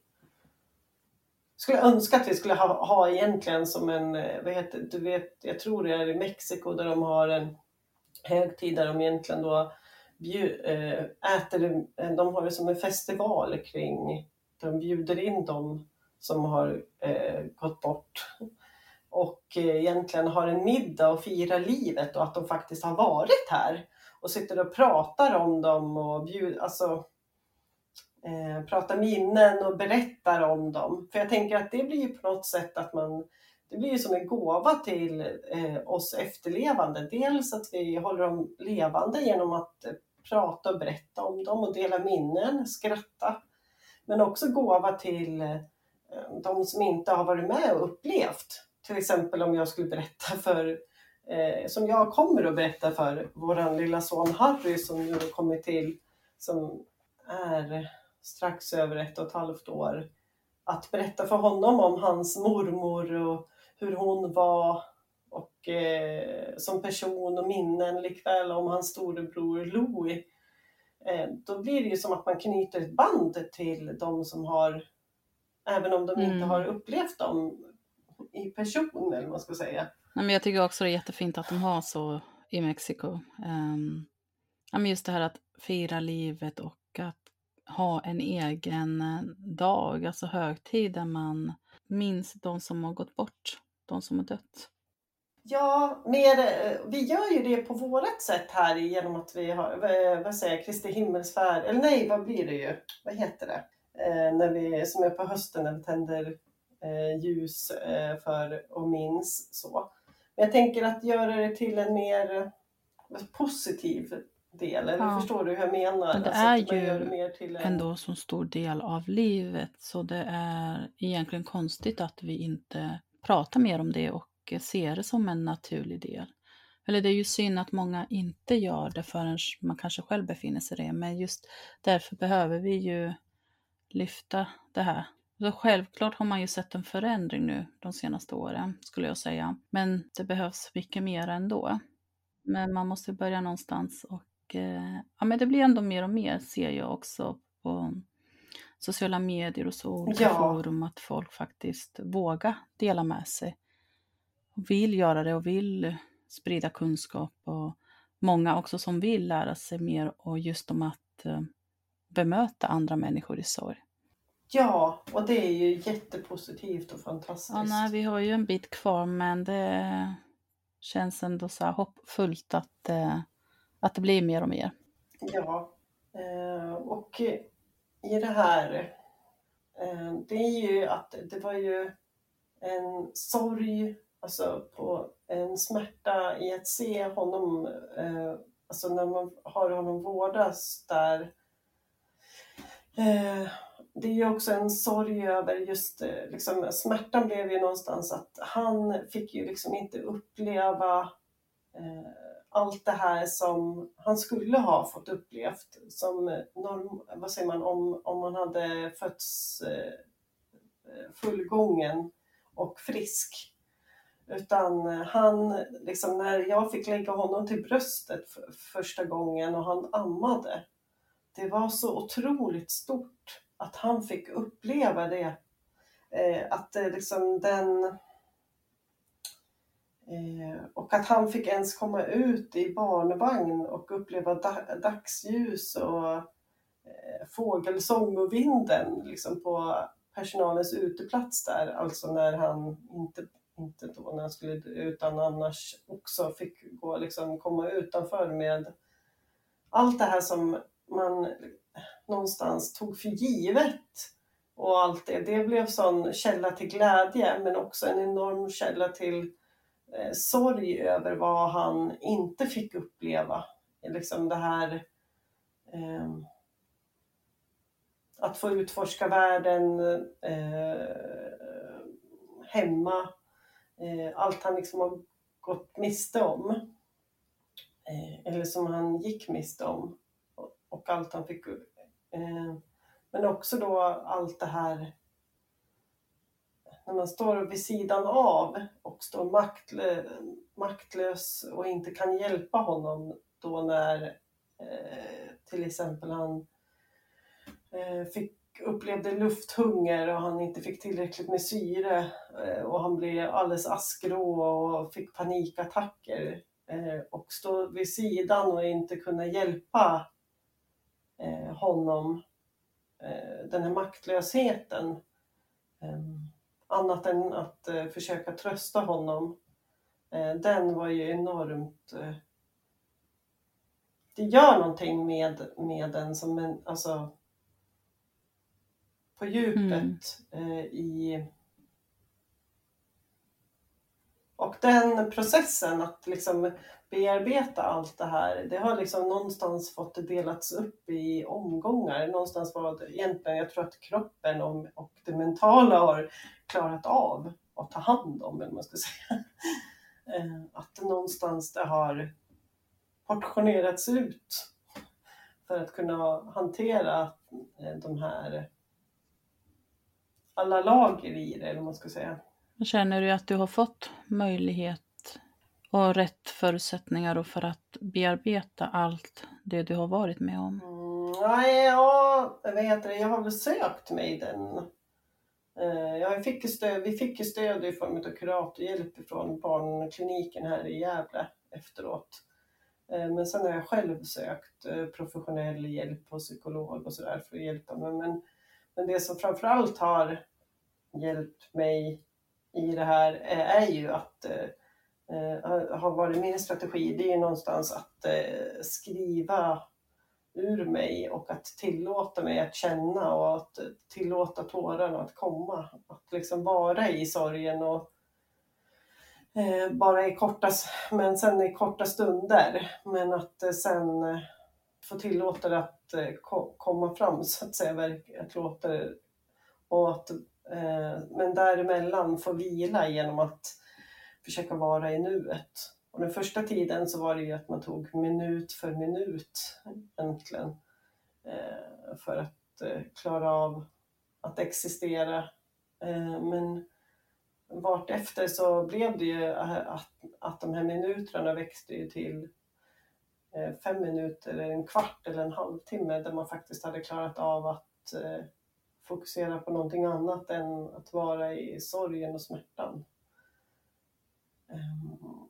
Skulle önska att vi skulle ha, ha egentligen som en, vad heter, du vet, jag tror det är i Mexiko där de har en högtid där de egentligen då bjud, äter, de har det som en festival kring, de bjuder in dem som har eh, gått bort och eh, egentligen har en middag och firar livet och att de faktiskt har varit här och sitter och pratar om dem och bjud, alltså, eh, pratar minnen och berättar om dem. För jag tänker att det blir ju på något sätt att man det blir ju som en gåva till eh, oss efterlevande. Dels att vi håller dem levande genom att eh, prata och berätta om dem och dela minnen, skratta. Men också gåva till eh, de som inte har varit med och upplevt till exempel om jag skulle berätta för, eh, som jag kommer att berätta för vår lilla son Harry som nu har kommit till, som är strax över ett och ett halvt år, att berätta för honom om hans mormor och hur hon var och eh, som person och minnen likväl om hans storebror Louis. Eh, då blir det ju som att man knyter ett band till de som har, även om de mm. inte har upplevt dem i person eller vad man ska säga. Nej, men jag tycker också det är jättefint att de har så i Mexiko. Um, just det här att fira livet och att ha en egen eh, dag, alltså högtid där man minns de som har gått bort, de som har dött. Ja, mer, eh, vi gör ju det på vårat sätt här genom att vi har, vad säger jag, Kristi himmelsfärd, eller nej, vad blir det ju? Vad heter det? Eh, när vi, som är på hösten när vi tänder eh, ljus eh, för och minns så. Men jag tänker att göra det till en mer positiv del, eller ja. förstår du hur jag menar? Men det alltså, är ju till en... ändå så stor del av livet så det är egentligen konstigt att vi inte pratar mer om det och ser det som en naturlig del. Eller det är ju synd att många inte gör det förrän man kanske själv befinner sig i det, men just därför behöver vi ju lyfta det här. Så självklart har man ju sett en förändring nu de senaste åren, skulle jag säga. Men det behövs mycket mer ändå. Men man måste börja någonstans och eh, ja, men det blir ändå mer och mer ser jag också på sociala medier och så, olika ja. forum, att folk faktiskt vågar dela med sig vill göra det och vill sprida kunskap och många också som vill lära sig mer och just om att eh, bemöta andra människor i sorg. Ja, och det är ju jättepositivt och fantastiskt. Ja, nej, vi har ju en bit kvar men det känns ändå så här hoppfullt att, eh, att det blir mer och mer. Ja, eh, och i det här, det är ju att det var ju en sorg alltså på en smärta i att se honom, eh, alltså när man har honom vårdas där. Eh, det är ju också en sorg över just eh, liksom, smärtan blev ju någonstans att han fick ju liksom inte uppleva eh, allt det här som han skulle ha fått upplevt som norm, vad säger man, om, om man hade fötts eh, fullgången och frisk. Utan eh, han, liksom när jag fick lägga honom till bröstet för första gången och han ammade. Det var så otroligt stort att han fick uppleva det. Eh, att det liksom den... Eh, och att han fick ens komma ut i barnvagn och uppleva da dagsljus och eh, fågelsång och vinden liksom på personalens uteplats där, alltså när han inte inte då när han skulle utan annars också fick gå liksom komma utanför med allt det här som man någonstans tog för givet och allt det. Det blev sån källa till glädje men också en enorm källa till eh, sorg över vad han inte fick uppleva. Liksom det här eh, att få utforska världen eh, hemma Eh, allt han liksom har gått miste om. Eh, eller som han gick miste om. Och, och allt han fick... Eh, men också då allt det här när man står vid sidan av och står maktlö, maktlös och inte kan hjälpa honom då när eh, till exempel han eh, fick upplevde lufthunger och han inte fick tillräckligt med syre eh, och han blev alldeles askgrå och fick panikattacker eh, och stå vid sidan och inte kunna hjälpa eh, honom, den här maktlösheten. Annat än att försöka trösta honom. Den var ju enormt det gör någonting med, med den som en, alltså på djupet mm. eh, i och den processen att liksom bearbeta allt det här, det har liksom någonstans fått delats upp i omgångar. Någonstans var det egentligen, jag tror att kroppen och det mentala har klarat av att ta hand om, eller man ska säga. Eh, att någonstans det har portionerats ut för att kunna hantera eh, de här alla lager i det, eller vad man ska säga. Känner du att du har fått möjlighet och rätt förutsättningar för att bearbeta allt det du har varit med om? Mm, nej, ja, vad heter det? jag har väl sökt mig den. Eh, jag fick stöd, vi fick stöd i form av kuratorhjälp från barnkliniken här i Gävle efteråt. Eh, men sen har jag själv sökt eh, professionell hjälp och psykolog och sådär för att hjälpa mig. Men, men det som framförallt har hjälpt mig i det här eh, är ju att eh, eh har varit min strategi, det är någonstans att eh, skriva ur mig och att tillåta mig att känna och att tillåta tårarna att komma. Att liksom vara i sorgen och eh, bara i korta, men sen i korta stunder. Men att eh, sen eh, få tillåta det att eh, komma fram så att säga, verket, låta det, och att, eh, men däremellan få vila genom att försöka vara i nuet. Och den första tiden så var det ju att man tog minut för minut egentligen eh, för att eh, klara av att existera. Eh, men vart efter så blev det ju att, att de här minuterna växte ju till Eh, fem minuter, en kvart eller en halvtimme där man faktiskt hade klarat av att eh, fokusera på någonting annat än att vara i sorgen och smärtan. Ehm,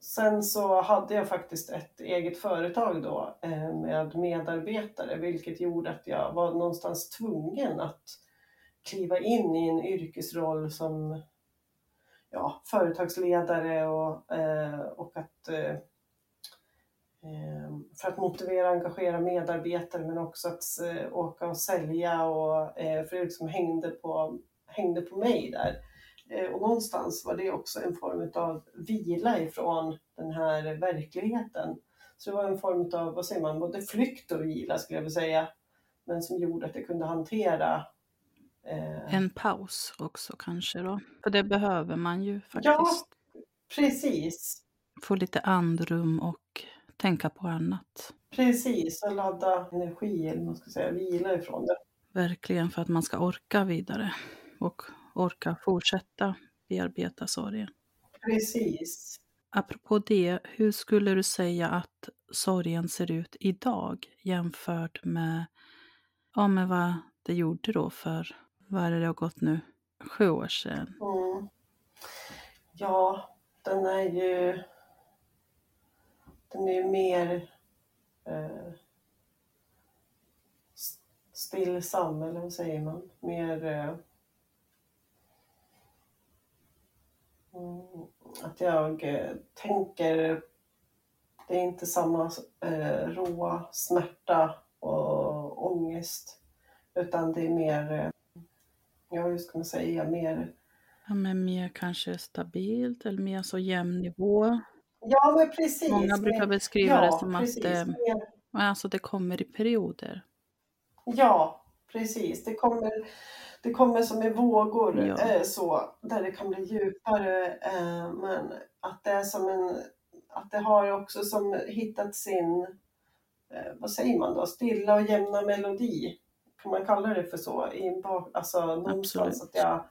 sen så hade jag faktiskt ett eget företag då eh, med medarbetare vilket gjorde att jag var någonstans tvungen att kliva in i en yrkesroll som ja, företagsledare och, och att för att motivera och engagera medarbetare men också att åka och sälja och för det liksom hängde på, hängde på mig där. Eh, och någonstans var det också en form av vila ifrån den här verkligheten. Så det var en form av, vad säger man, både flykt och vila skulle jag vilja säga. Men som gjorde att jag kunde hantera eh... En paus också kanske då? För det behöver man ju faktiskt. Ja, precis. Få lite andrum och tänka på annat. Precis, och ladda energi, eller man ska säga, vila ifrån det. Verkligen för att man ska orka vidare och orka fortsätta bearbeta sorgen. Precis. Apropå det, hur skulle du säga att sorgen ser ut idag jämfört med, ja, med vad det gjorde då för, vad är det det har gått nu, sju år sedan? Mm. Ja, den är ju, den är mer eh, stillsam, eller vad säger man? Mer eh, mm, att jag eh, tänker, det är inte samma eh, råa smärta och ångest. Utan det är mer, eh, ja hur ska man säga, mer... Ja, men mer kanske stabilt eller mer så jämn nivå. Ja, men precis. Många brukar beskriva ja, det som precis. att det, alltså det kommer i perioder. Ja, precis. Det kommer det kommer som i vågor ja. eh, så, där det kan bli djupare. Eh, men att det är som en, att det har också som hittat sin, eh, vad säger man då, stilla och jämna melodi. Kan man kalla det för så? I, alltså någonstans att jag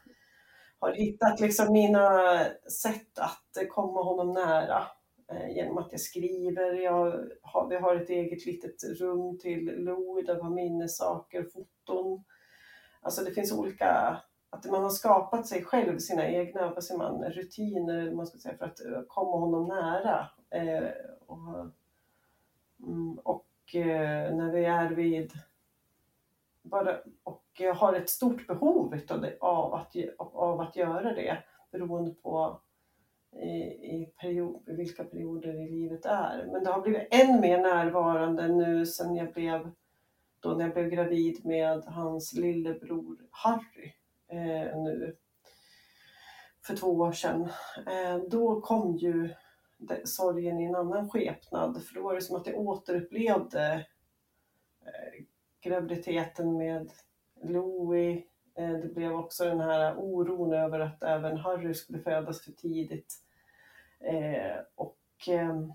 har hittat liksom mina sätt att komma honom nära eh, Eh, genom att jag skriver. Jag har, vi har ett eget litet rum till Louie där vi har minnessaker, foton. Alltså det finns olika, att man har skapat sig själv sina egna vad säger man, rutiner man ska säga, för att eh, komma honom nära. Eh, och, mm, och eh, när vi är vid bara, och har ett stort behov av, det, av, att, av att göra det beroende på i, i, period, vilka perioder i livet är. Men det har blivit än mer närvarande nu sen jag blev då när jag blev gravid med hans lillebror Harry eh, nu för två år sedan. Eh, då kom ju det, sorgen i en annan skepnad för då var det som att jag återupplevde eh, graviditeten med Louie. Eh, det blev också den här oron över att även Harry skulle födas för tidigt. Eh, och ehm,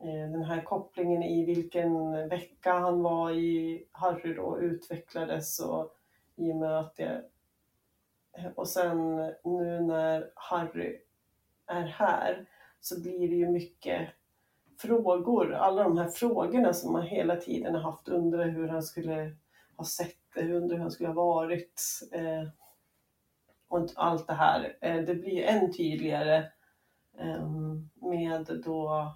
eh, den här kopplingen i vilken vecka han var i Harry då utvecklades och i och med att det och sen nu när Harry är här så blir det ju mycket frågor, alla de här frågorna som man hela tiden har haft, undrar hur han skulle ha sett det, undrar hur han skulle ha varit. Eh, och allt det här. Eh, det blir än tydligare eh, med då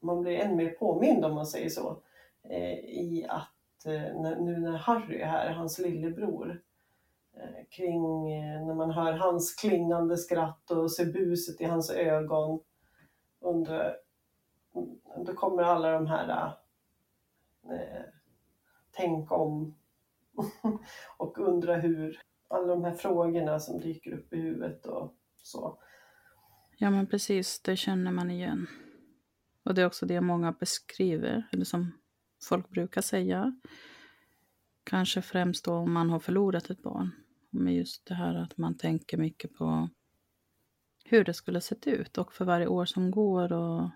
man blir än mer påmind om man säger så eh, i att eh, nu när Harry är här, hans lillebror, eh, kring eh, när man hör hans klingande skratt och ser buset i hans ögon. Undrar, då kommer alla de här eh, tänk om och undra hur. Alla de här frågorna som dyker upp i huvudet och så. Ja men precis, det känner man igen. Och det är också det många beskriver, eller som folk brukar säga. Kanske främst då om man har förlorat ett barn. Med just det här att man tänker mycket på hur det skulle sett ut och för varje år som går och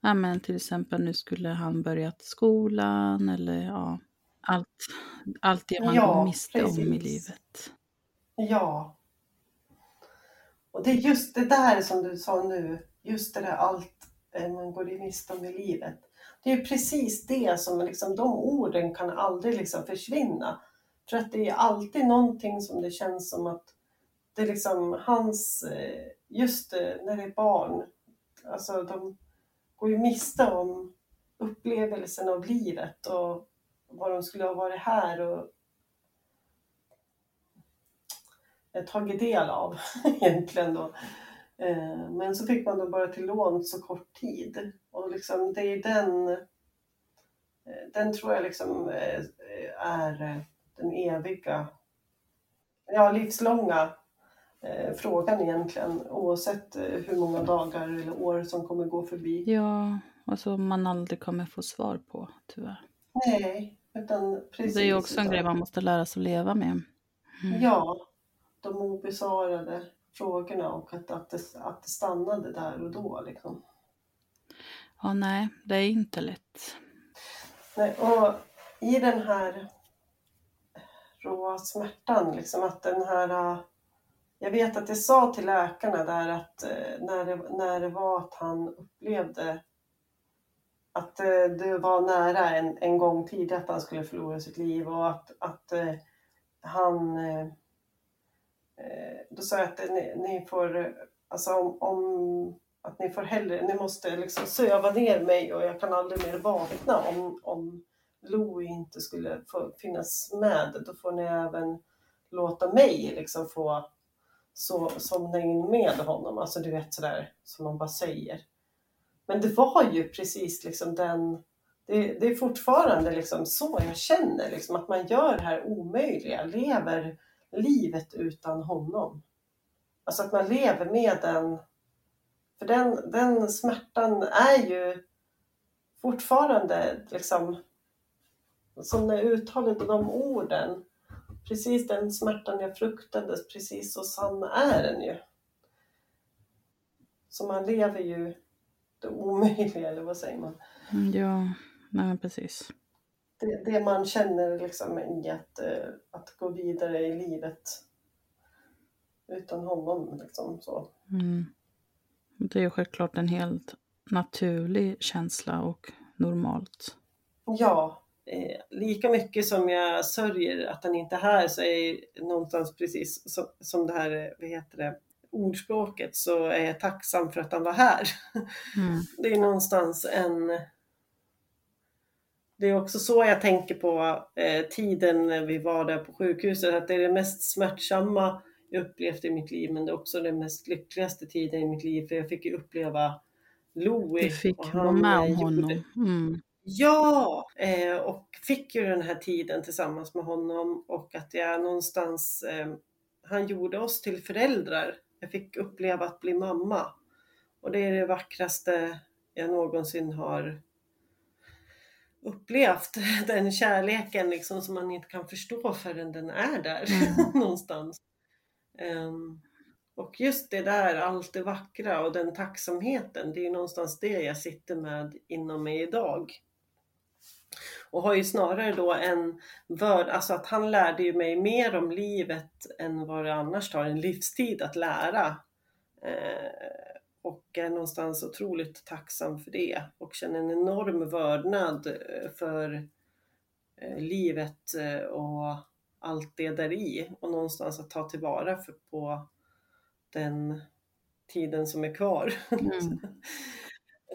ja, men till exempel nu skulle han börjat skolan eller ja, allt, allt det man ja, går miste precis. om i livet. Ja. Och det är just det där som du sa nu, just det där allt eh, man går miste om i livet. Det är ju precis det som liksom, de orden kan aldrig liksom försvinna. För att det är alltid någonting som det känns som att det är liksom hans, eh, just när det är barn, alltså de går ju miste om upplevelsen av livet och vad de skulle ha varit här och tagit del av egentligen då. Eh, men så fick man då bara till lån så kort tid och liksom det är den eh, den tror jag liksom eh, är den eviga, ja livslånga frågan egentligen oavsett hur många dagar eller år som kommer gå förbi. Ja, alltså man aldrig kommer få svar på tyvärr. Nej, utan precis. Det är också en grej man måste lära sig att leva med. Mm. Ja, de obesvarade frågorna och att, att, det, att det stannade där och då. Liksom. Ja, nej, det är inte lätt. Nej, och i den här råa smärtan, liksom att den här... Jag vet att jag sa till läkarna där att eh, när det, när det var att han upplevde att eh, det var nära en, en gång tidigare att han skulle förlora sitt liv och att, att eh, han... Eh, eh då sa jag att ni, ni får, eh, alltså om, om, att ni får hellre, ni måste liksom söva ner mig och jag kan aldrig mer vakna om, om Louie inte skulle få finnas med. Då får ni även låta mig liksom få så, somna in med honom. Alltså du vet sådär som man bara säger. Men det var ju precis liksom den... Det, det är fortfarande liksom så jag känner, liksom, att man gör det här omöjliga, lever livet utan honom. Alltså att man lever med den... För den, den smärtan är ju fortfarande liksom... Som när jag uttalade de orden, precis den smärtan jag fruktade, precis så sann är den ju. Så man lever ju omöjliga, eller vad säger man? Mm, ja, nej precis. Det, det man känner liksom i att, eh, att gå vidare i livet utan honom. Liksom, så. Mm. Det är ju självklart en helt naturlig känsla och normalt. Ja, eh, lika mycket som jag sörjer att han inte är här så är någonstans precis som, som det här, eh, vad heter det, ordspråket så är jag tacksam för att han var här. Mm. Det är någonstans en... Det är också så jag tänker på eh, tiden när vi var där på sjukhuset, att det är det mest smärtsamma jag upplevt i mitt liv, men det är också den mest lyckligaste tiden i mitt liv, för jag fick ju uppleva Louie. Du fick vara med om honom. Mm. Ja, eh, och fick ju den här tiden tillsammans med honom och att jag någonstans, eh, han gjorde oss till föräldrar jag fick uppleva att bli mamma. Och det är det vackraste jag någonsin har upplevt. Den kärleken liksom som man inte kan förstå förrän den är där mm. någonstans. Um, och just det där, allt det vackra och den tacksamheten, det är ju någonstans det jag sitter med inom mig idag. Och har ju snarare då en vörd, alltså att han lärde ju mig mer om livet än vad det annars tar en livstid att lära. Eh, och är någonstans otroligt tacksam för det och känner en enorm vördnad eh, för eh, livet eh, och allt det där i och någonstans att ta tillvara för, på den tiden som är kvar. Mm.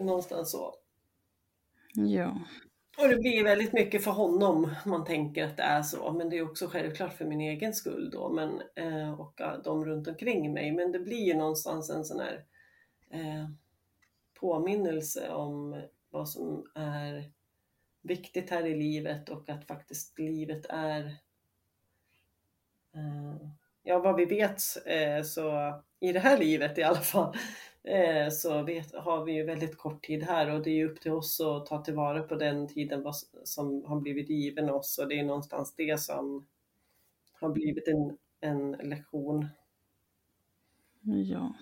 någonstans så. Ja. Och det blir väldigt mycket för honom, man tänker att det är så, men det är också självklart för min egen skull då men, eh, och eh, de runt omkring mig. Men det blir ju någonstans en sån här eh, påminnelse om vad som är viktigt här i livet och att faktiskt livet är eh, Ja, vad vi vet eh, så i det här livet i alla fall så vet, har vi ju väldigt kort tid här och det är upp till oss att ta tillvara på den tiden som har blivit given oss och det är någonstans det som har blivit en, en lektion. Ja.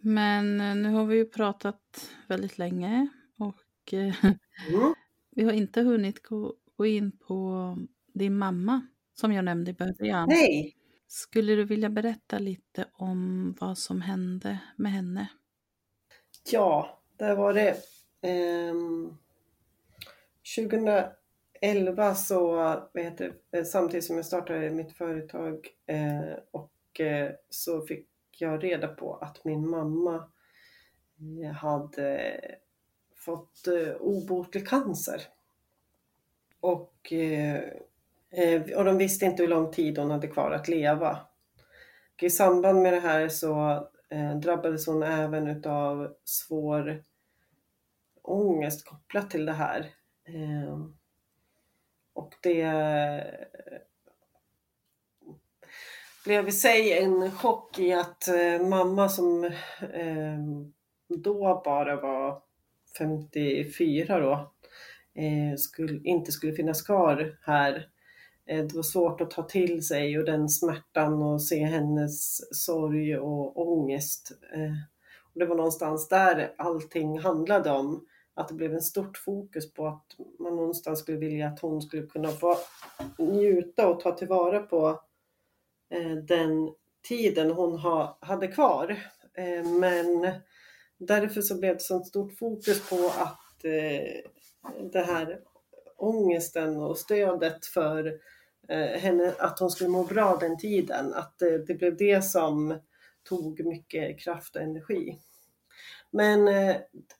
Men eh, nu har vi ju pratat väldigt länge och eh, mm. vi har inte hunnit gå, gå in på din mamma som jag nämnde i början. Nej. Skulle du vilja berätta lite om vad som hände med henne? Ja, där var det. Eh, 2011 så, vad heter det, eh, samtidigt som jag startade mitt företag eh, och eh, så fick jag reda på att min mamma eh, hade fått eh, obotlig cancer. Och Eh, och de visste inte hur lång tid hon hade kvar att leva. Och I samband med det här så eh, drabbades hon även utav svår ångest kopplat till det här. Eh, och det blev i sig en chock i att mamma som då bara var 54 då, skulle, inte skulle finnas kvar här Eh, det var svårt att ta till sig och den smärtan och se hennes sorg och ångest. Eh, och det var någonstans där allting handlade om. Att det blev en stort fokus på att man någonstans skulle vilja att hon skulle kunna få njuta och ta tillvara på eh, den tiden hon hade kvar. Men därför så blev det så stort fokus på att det här ångesten och stödet för eh, henne, att hon skulle må bra den tiden. Att det, det blev det som tog mycket kraft och energi. Men, eh,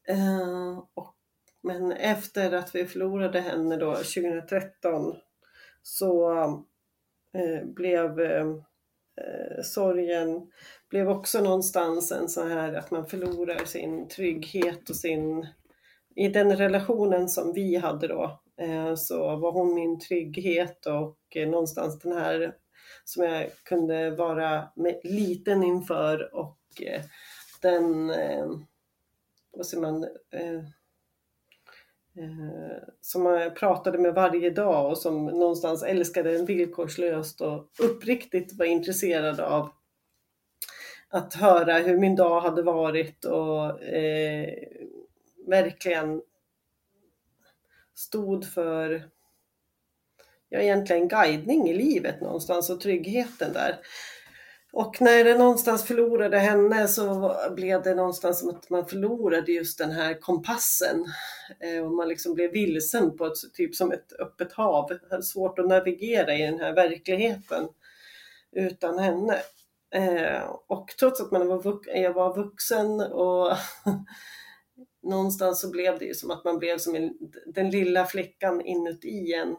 eh och, men efter att vi förlorade henne då 2013 så eh, blev eh, eh, sorgen blev också någonstans en sån här att man förlorar sin trygghet och sin i den relationen som vi hade då Eh, så var hon min trygghet och eh, någonstans den här som jag kunde vara liten inför och eh, den, vad säger man, som jag pratade med varje dag och som någonstans älskade en villkorslöst och uppriktigt var intresserad av att höra hur min dag hade varit och eh, verkligen stod för ja, egentligen guidning i livet någonstans och tryggheten där. Och när det någonstans förlorade henne så blev det någonstans som att man förlorade just den här kompassen. Eh, och man liksom blev vilsen på ett typ som ett öppet hav. Det hade svårt att navigera i den här verkligheten utan henne. Eh, och trots att man var, jag var vuxen och någonstans så blev det ju som att man blev som en, den lilla flickan inuti en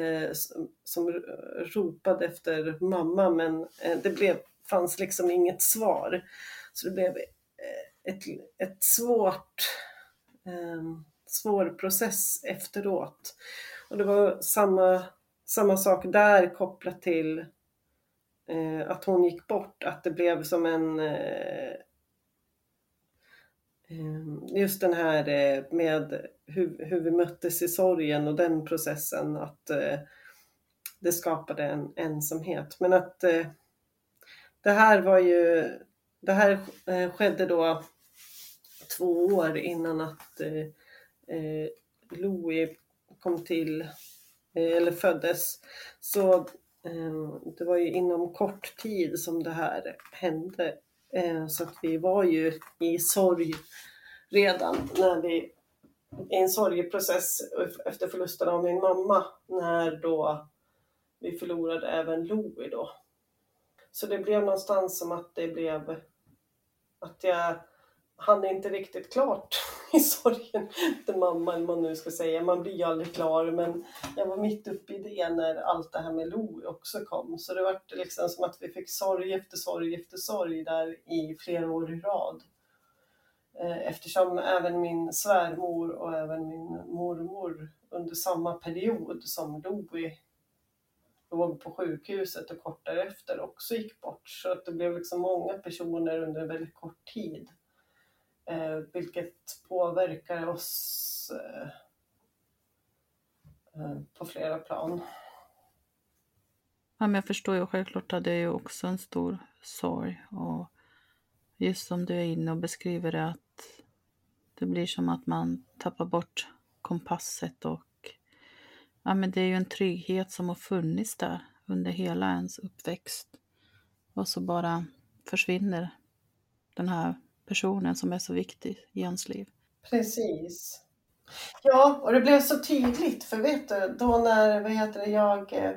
eh, som, som ropade efter mamma men eh, det blev, fanns liksom inget svar. Så det blev eh, ett, ett svårt, eh, svår process efteråt. Och det var samma, samma sak där kopplat till eh, att hon gick bort, att det blev som en eh, Ehm, just den här eh, med hur, hur vi möttes i sorgen och den processen, att eh, det skapade en ensamhet. Men att eh, det här var ju, det här skedde då två år innan att Louis kom till, eller föddes. Så ehm, det var ju inom kort tid som det här hände. Eh, så att vi var ju i sorg redan när vi i en sorgeprocess efter förlusten av min mamma när då vi förlorade även Louie. då. Så det blev någonstans som att det blev att jag hann inte riktigt klart i sorgen till mamma, eller vad man nu ska säga. Man blir ju aldrig klar, men jag var mitt uppe i det när allt det här med Louie också kom. Så det var liksom som att vi fick sorg efter sorg efter sorg där i flera år i rad. Eh, eftersom även min svärmor och även min mormor under samma period som Louie låg på sjukhuset och kort därefter också gick bort. Så att det blev liksom många personer under en väldigt kort tid. Eh, vilket påverkar oss eh, eh, på flera plan. Ja, men jag förstår ju självklart att det är ju också en stor sorg. Och just som du är inne och beskriver det att det blir som att man tappar bort kompasset och ja, men det är ju en trygghet som har funnits där under hela ens uppväxt. Och så bara försvinner den här personen som är så viktig i ens liv. Precis. Ja, och det blev så tydligt för vet du, då när, vad heter det, jag eh,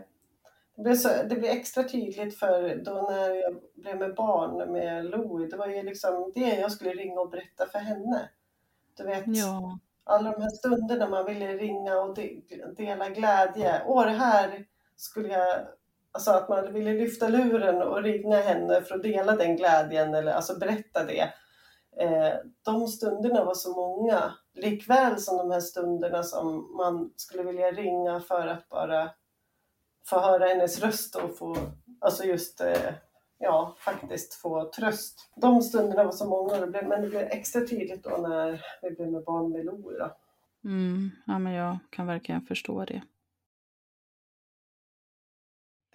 det blev, så, det blev extra tydligt för då när jag blev med barn med Louie, det var ju liksom det jag skulle ringa och berätta för henne. Du vet, ja. alla de här stunderna man ville ringa och de, dela glädje. Åh, det här skulle jag Alltså att man ville lyfta luren och ringa henne för att dela den glädjen eller alltså berätta det. Eh, de stunderna var så många, likväl som de här stunderna som man skulle vilja ringa för att bara få höra hennes röst och få, alltså just, eh, ja, faktiskt få tröst. De stunderna var så många, men det blev extra tydligt då när vi blev med barn med Lo. Mm, ja, men jag kan verkligen förstå det.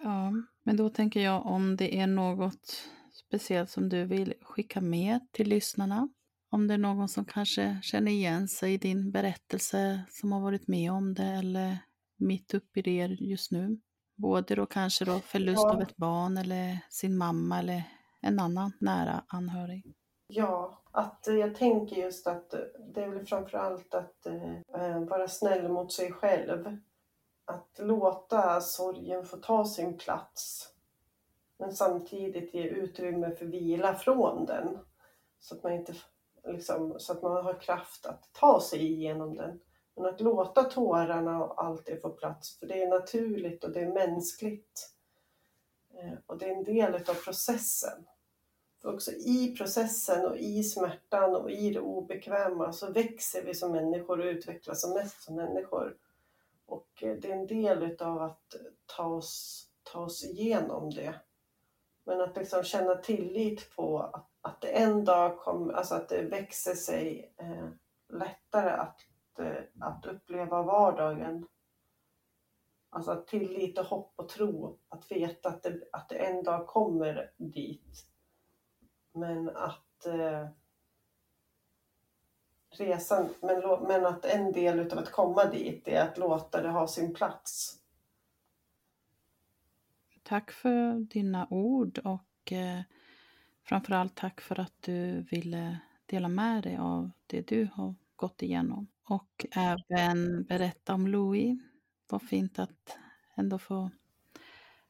Ja, men då tänker jag om det är något speciellt som du vill skicka med till lyssnarna? Om det är någon som kanske känner igen sig i din berättelse, som har varit med om det eller mitt uppe i det just nu. Både då kanske då förlust ja. av ett barn eller sin mamma eller en annan nära anhörig. Ja, att jag tänker just att det är väl framförallt att eh, vara snäll mot sig själv. Att låta sorgen få ta sin plats men samtidigt ge utrymme för vila från den. Så att man, inte, liksom, så att man har kraft att ta sig igenom den. Men att låta tårarna och allt det få plats, för det är naturligt och det är mänskligt. Eh, och det är en del utav processen. För också i processen och i smärtan och i det obekväma så växer vi som människor och utvecklas som mest som människor. Och eh, det är en del utav att ta oss, ta oss igenom det. Men att liksom känna tillit på att, det en dag kommer, alltså att det växer sig eh, lättare att, eh, att uppleva vardagen. Alltså tillit och hopp och tro, att veta att det, att det en dag kommer dit. Men att eh, resan, men, men att en del utav att komma dit är att låta det ha sin plats Tack för dina ord och eh, framförallt tack för att du ville dela med dig av det du har gått igenom. Och även berätta om Louis. Vad fint att ändå få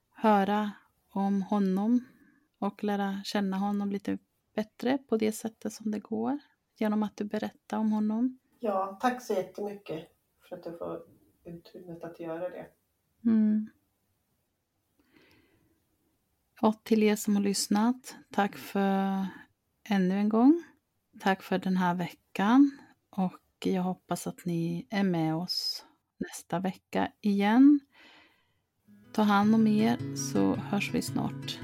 höra om honom och lära känna honom lite bättre på det sättet som det går genom att du berättar om honom. Ja, tack så jättemycket för att du får utrymmet att göra det. Mm. Och till er som har lyssnat, tack för ännu en gång. Tack för den här veckan och jag hoppas att ni är med oss nästa vecka igen. Ta hand om er så hörs vi snart.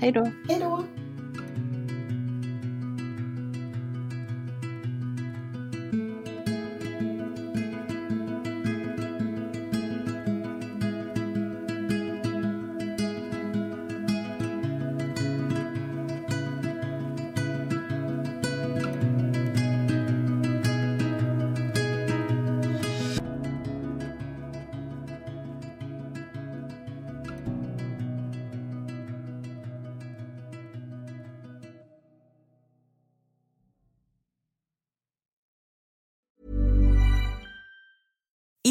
Hej då! Hej då!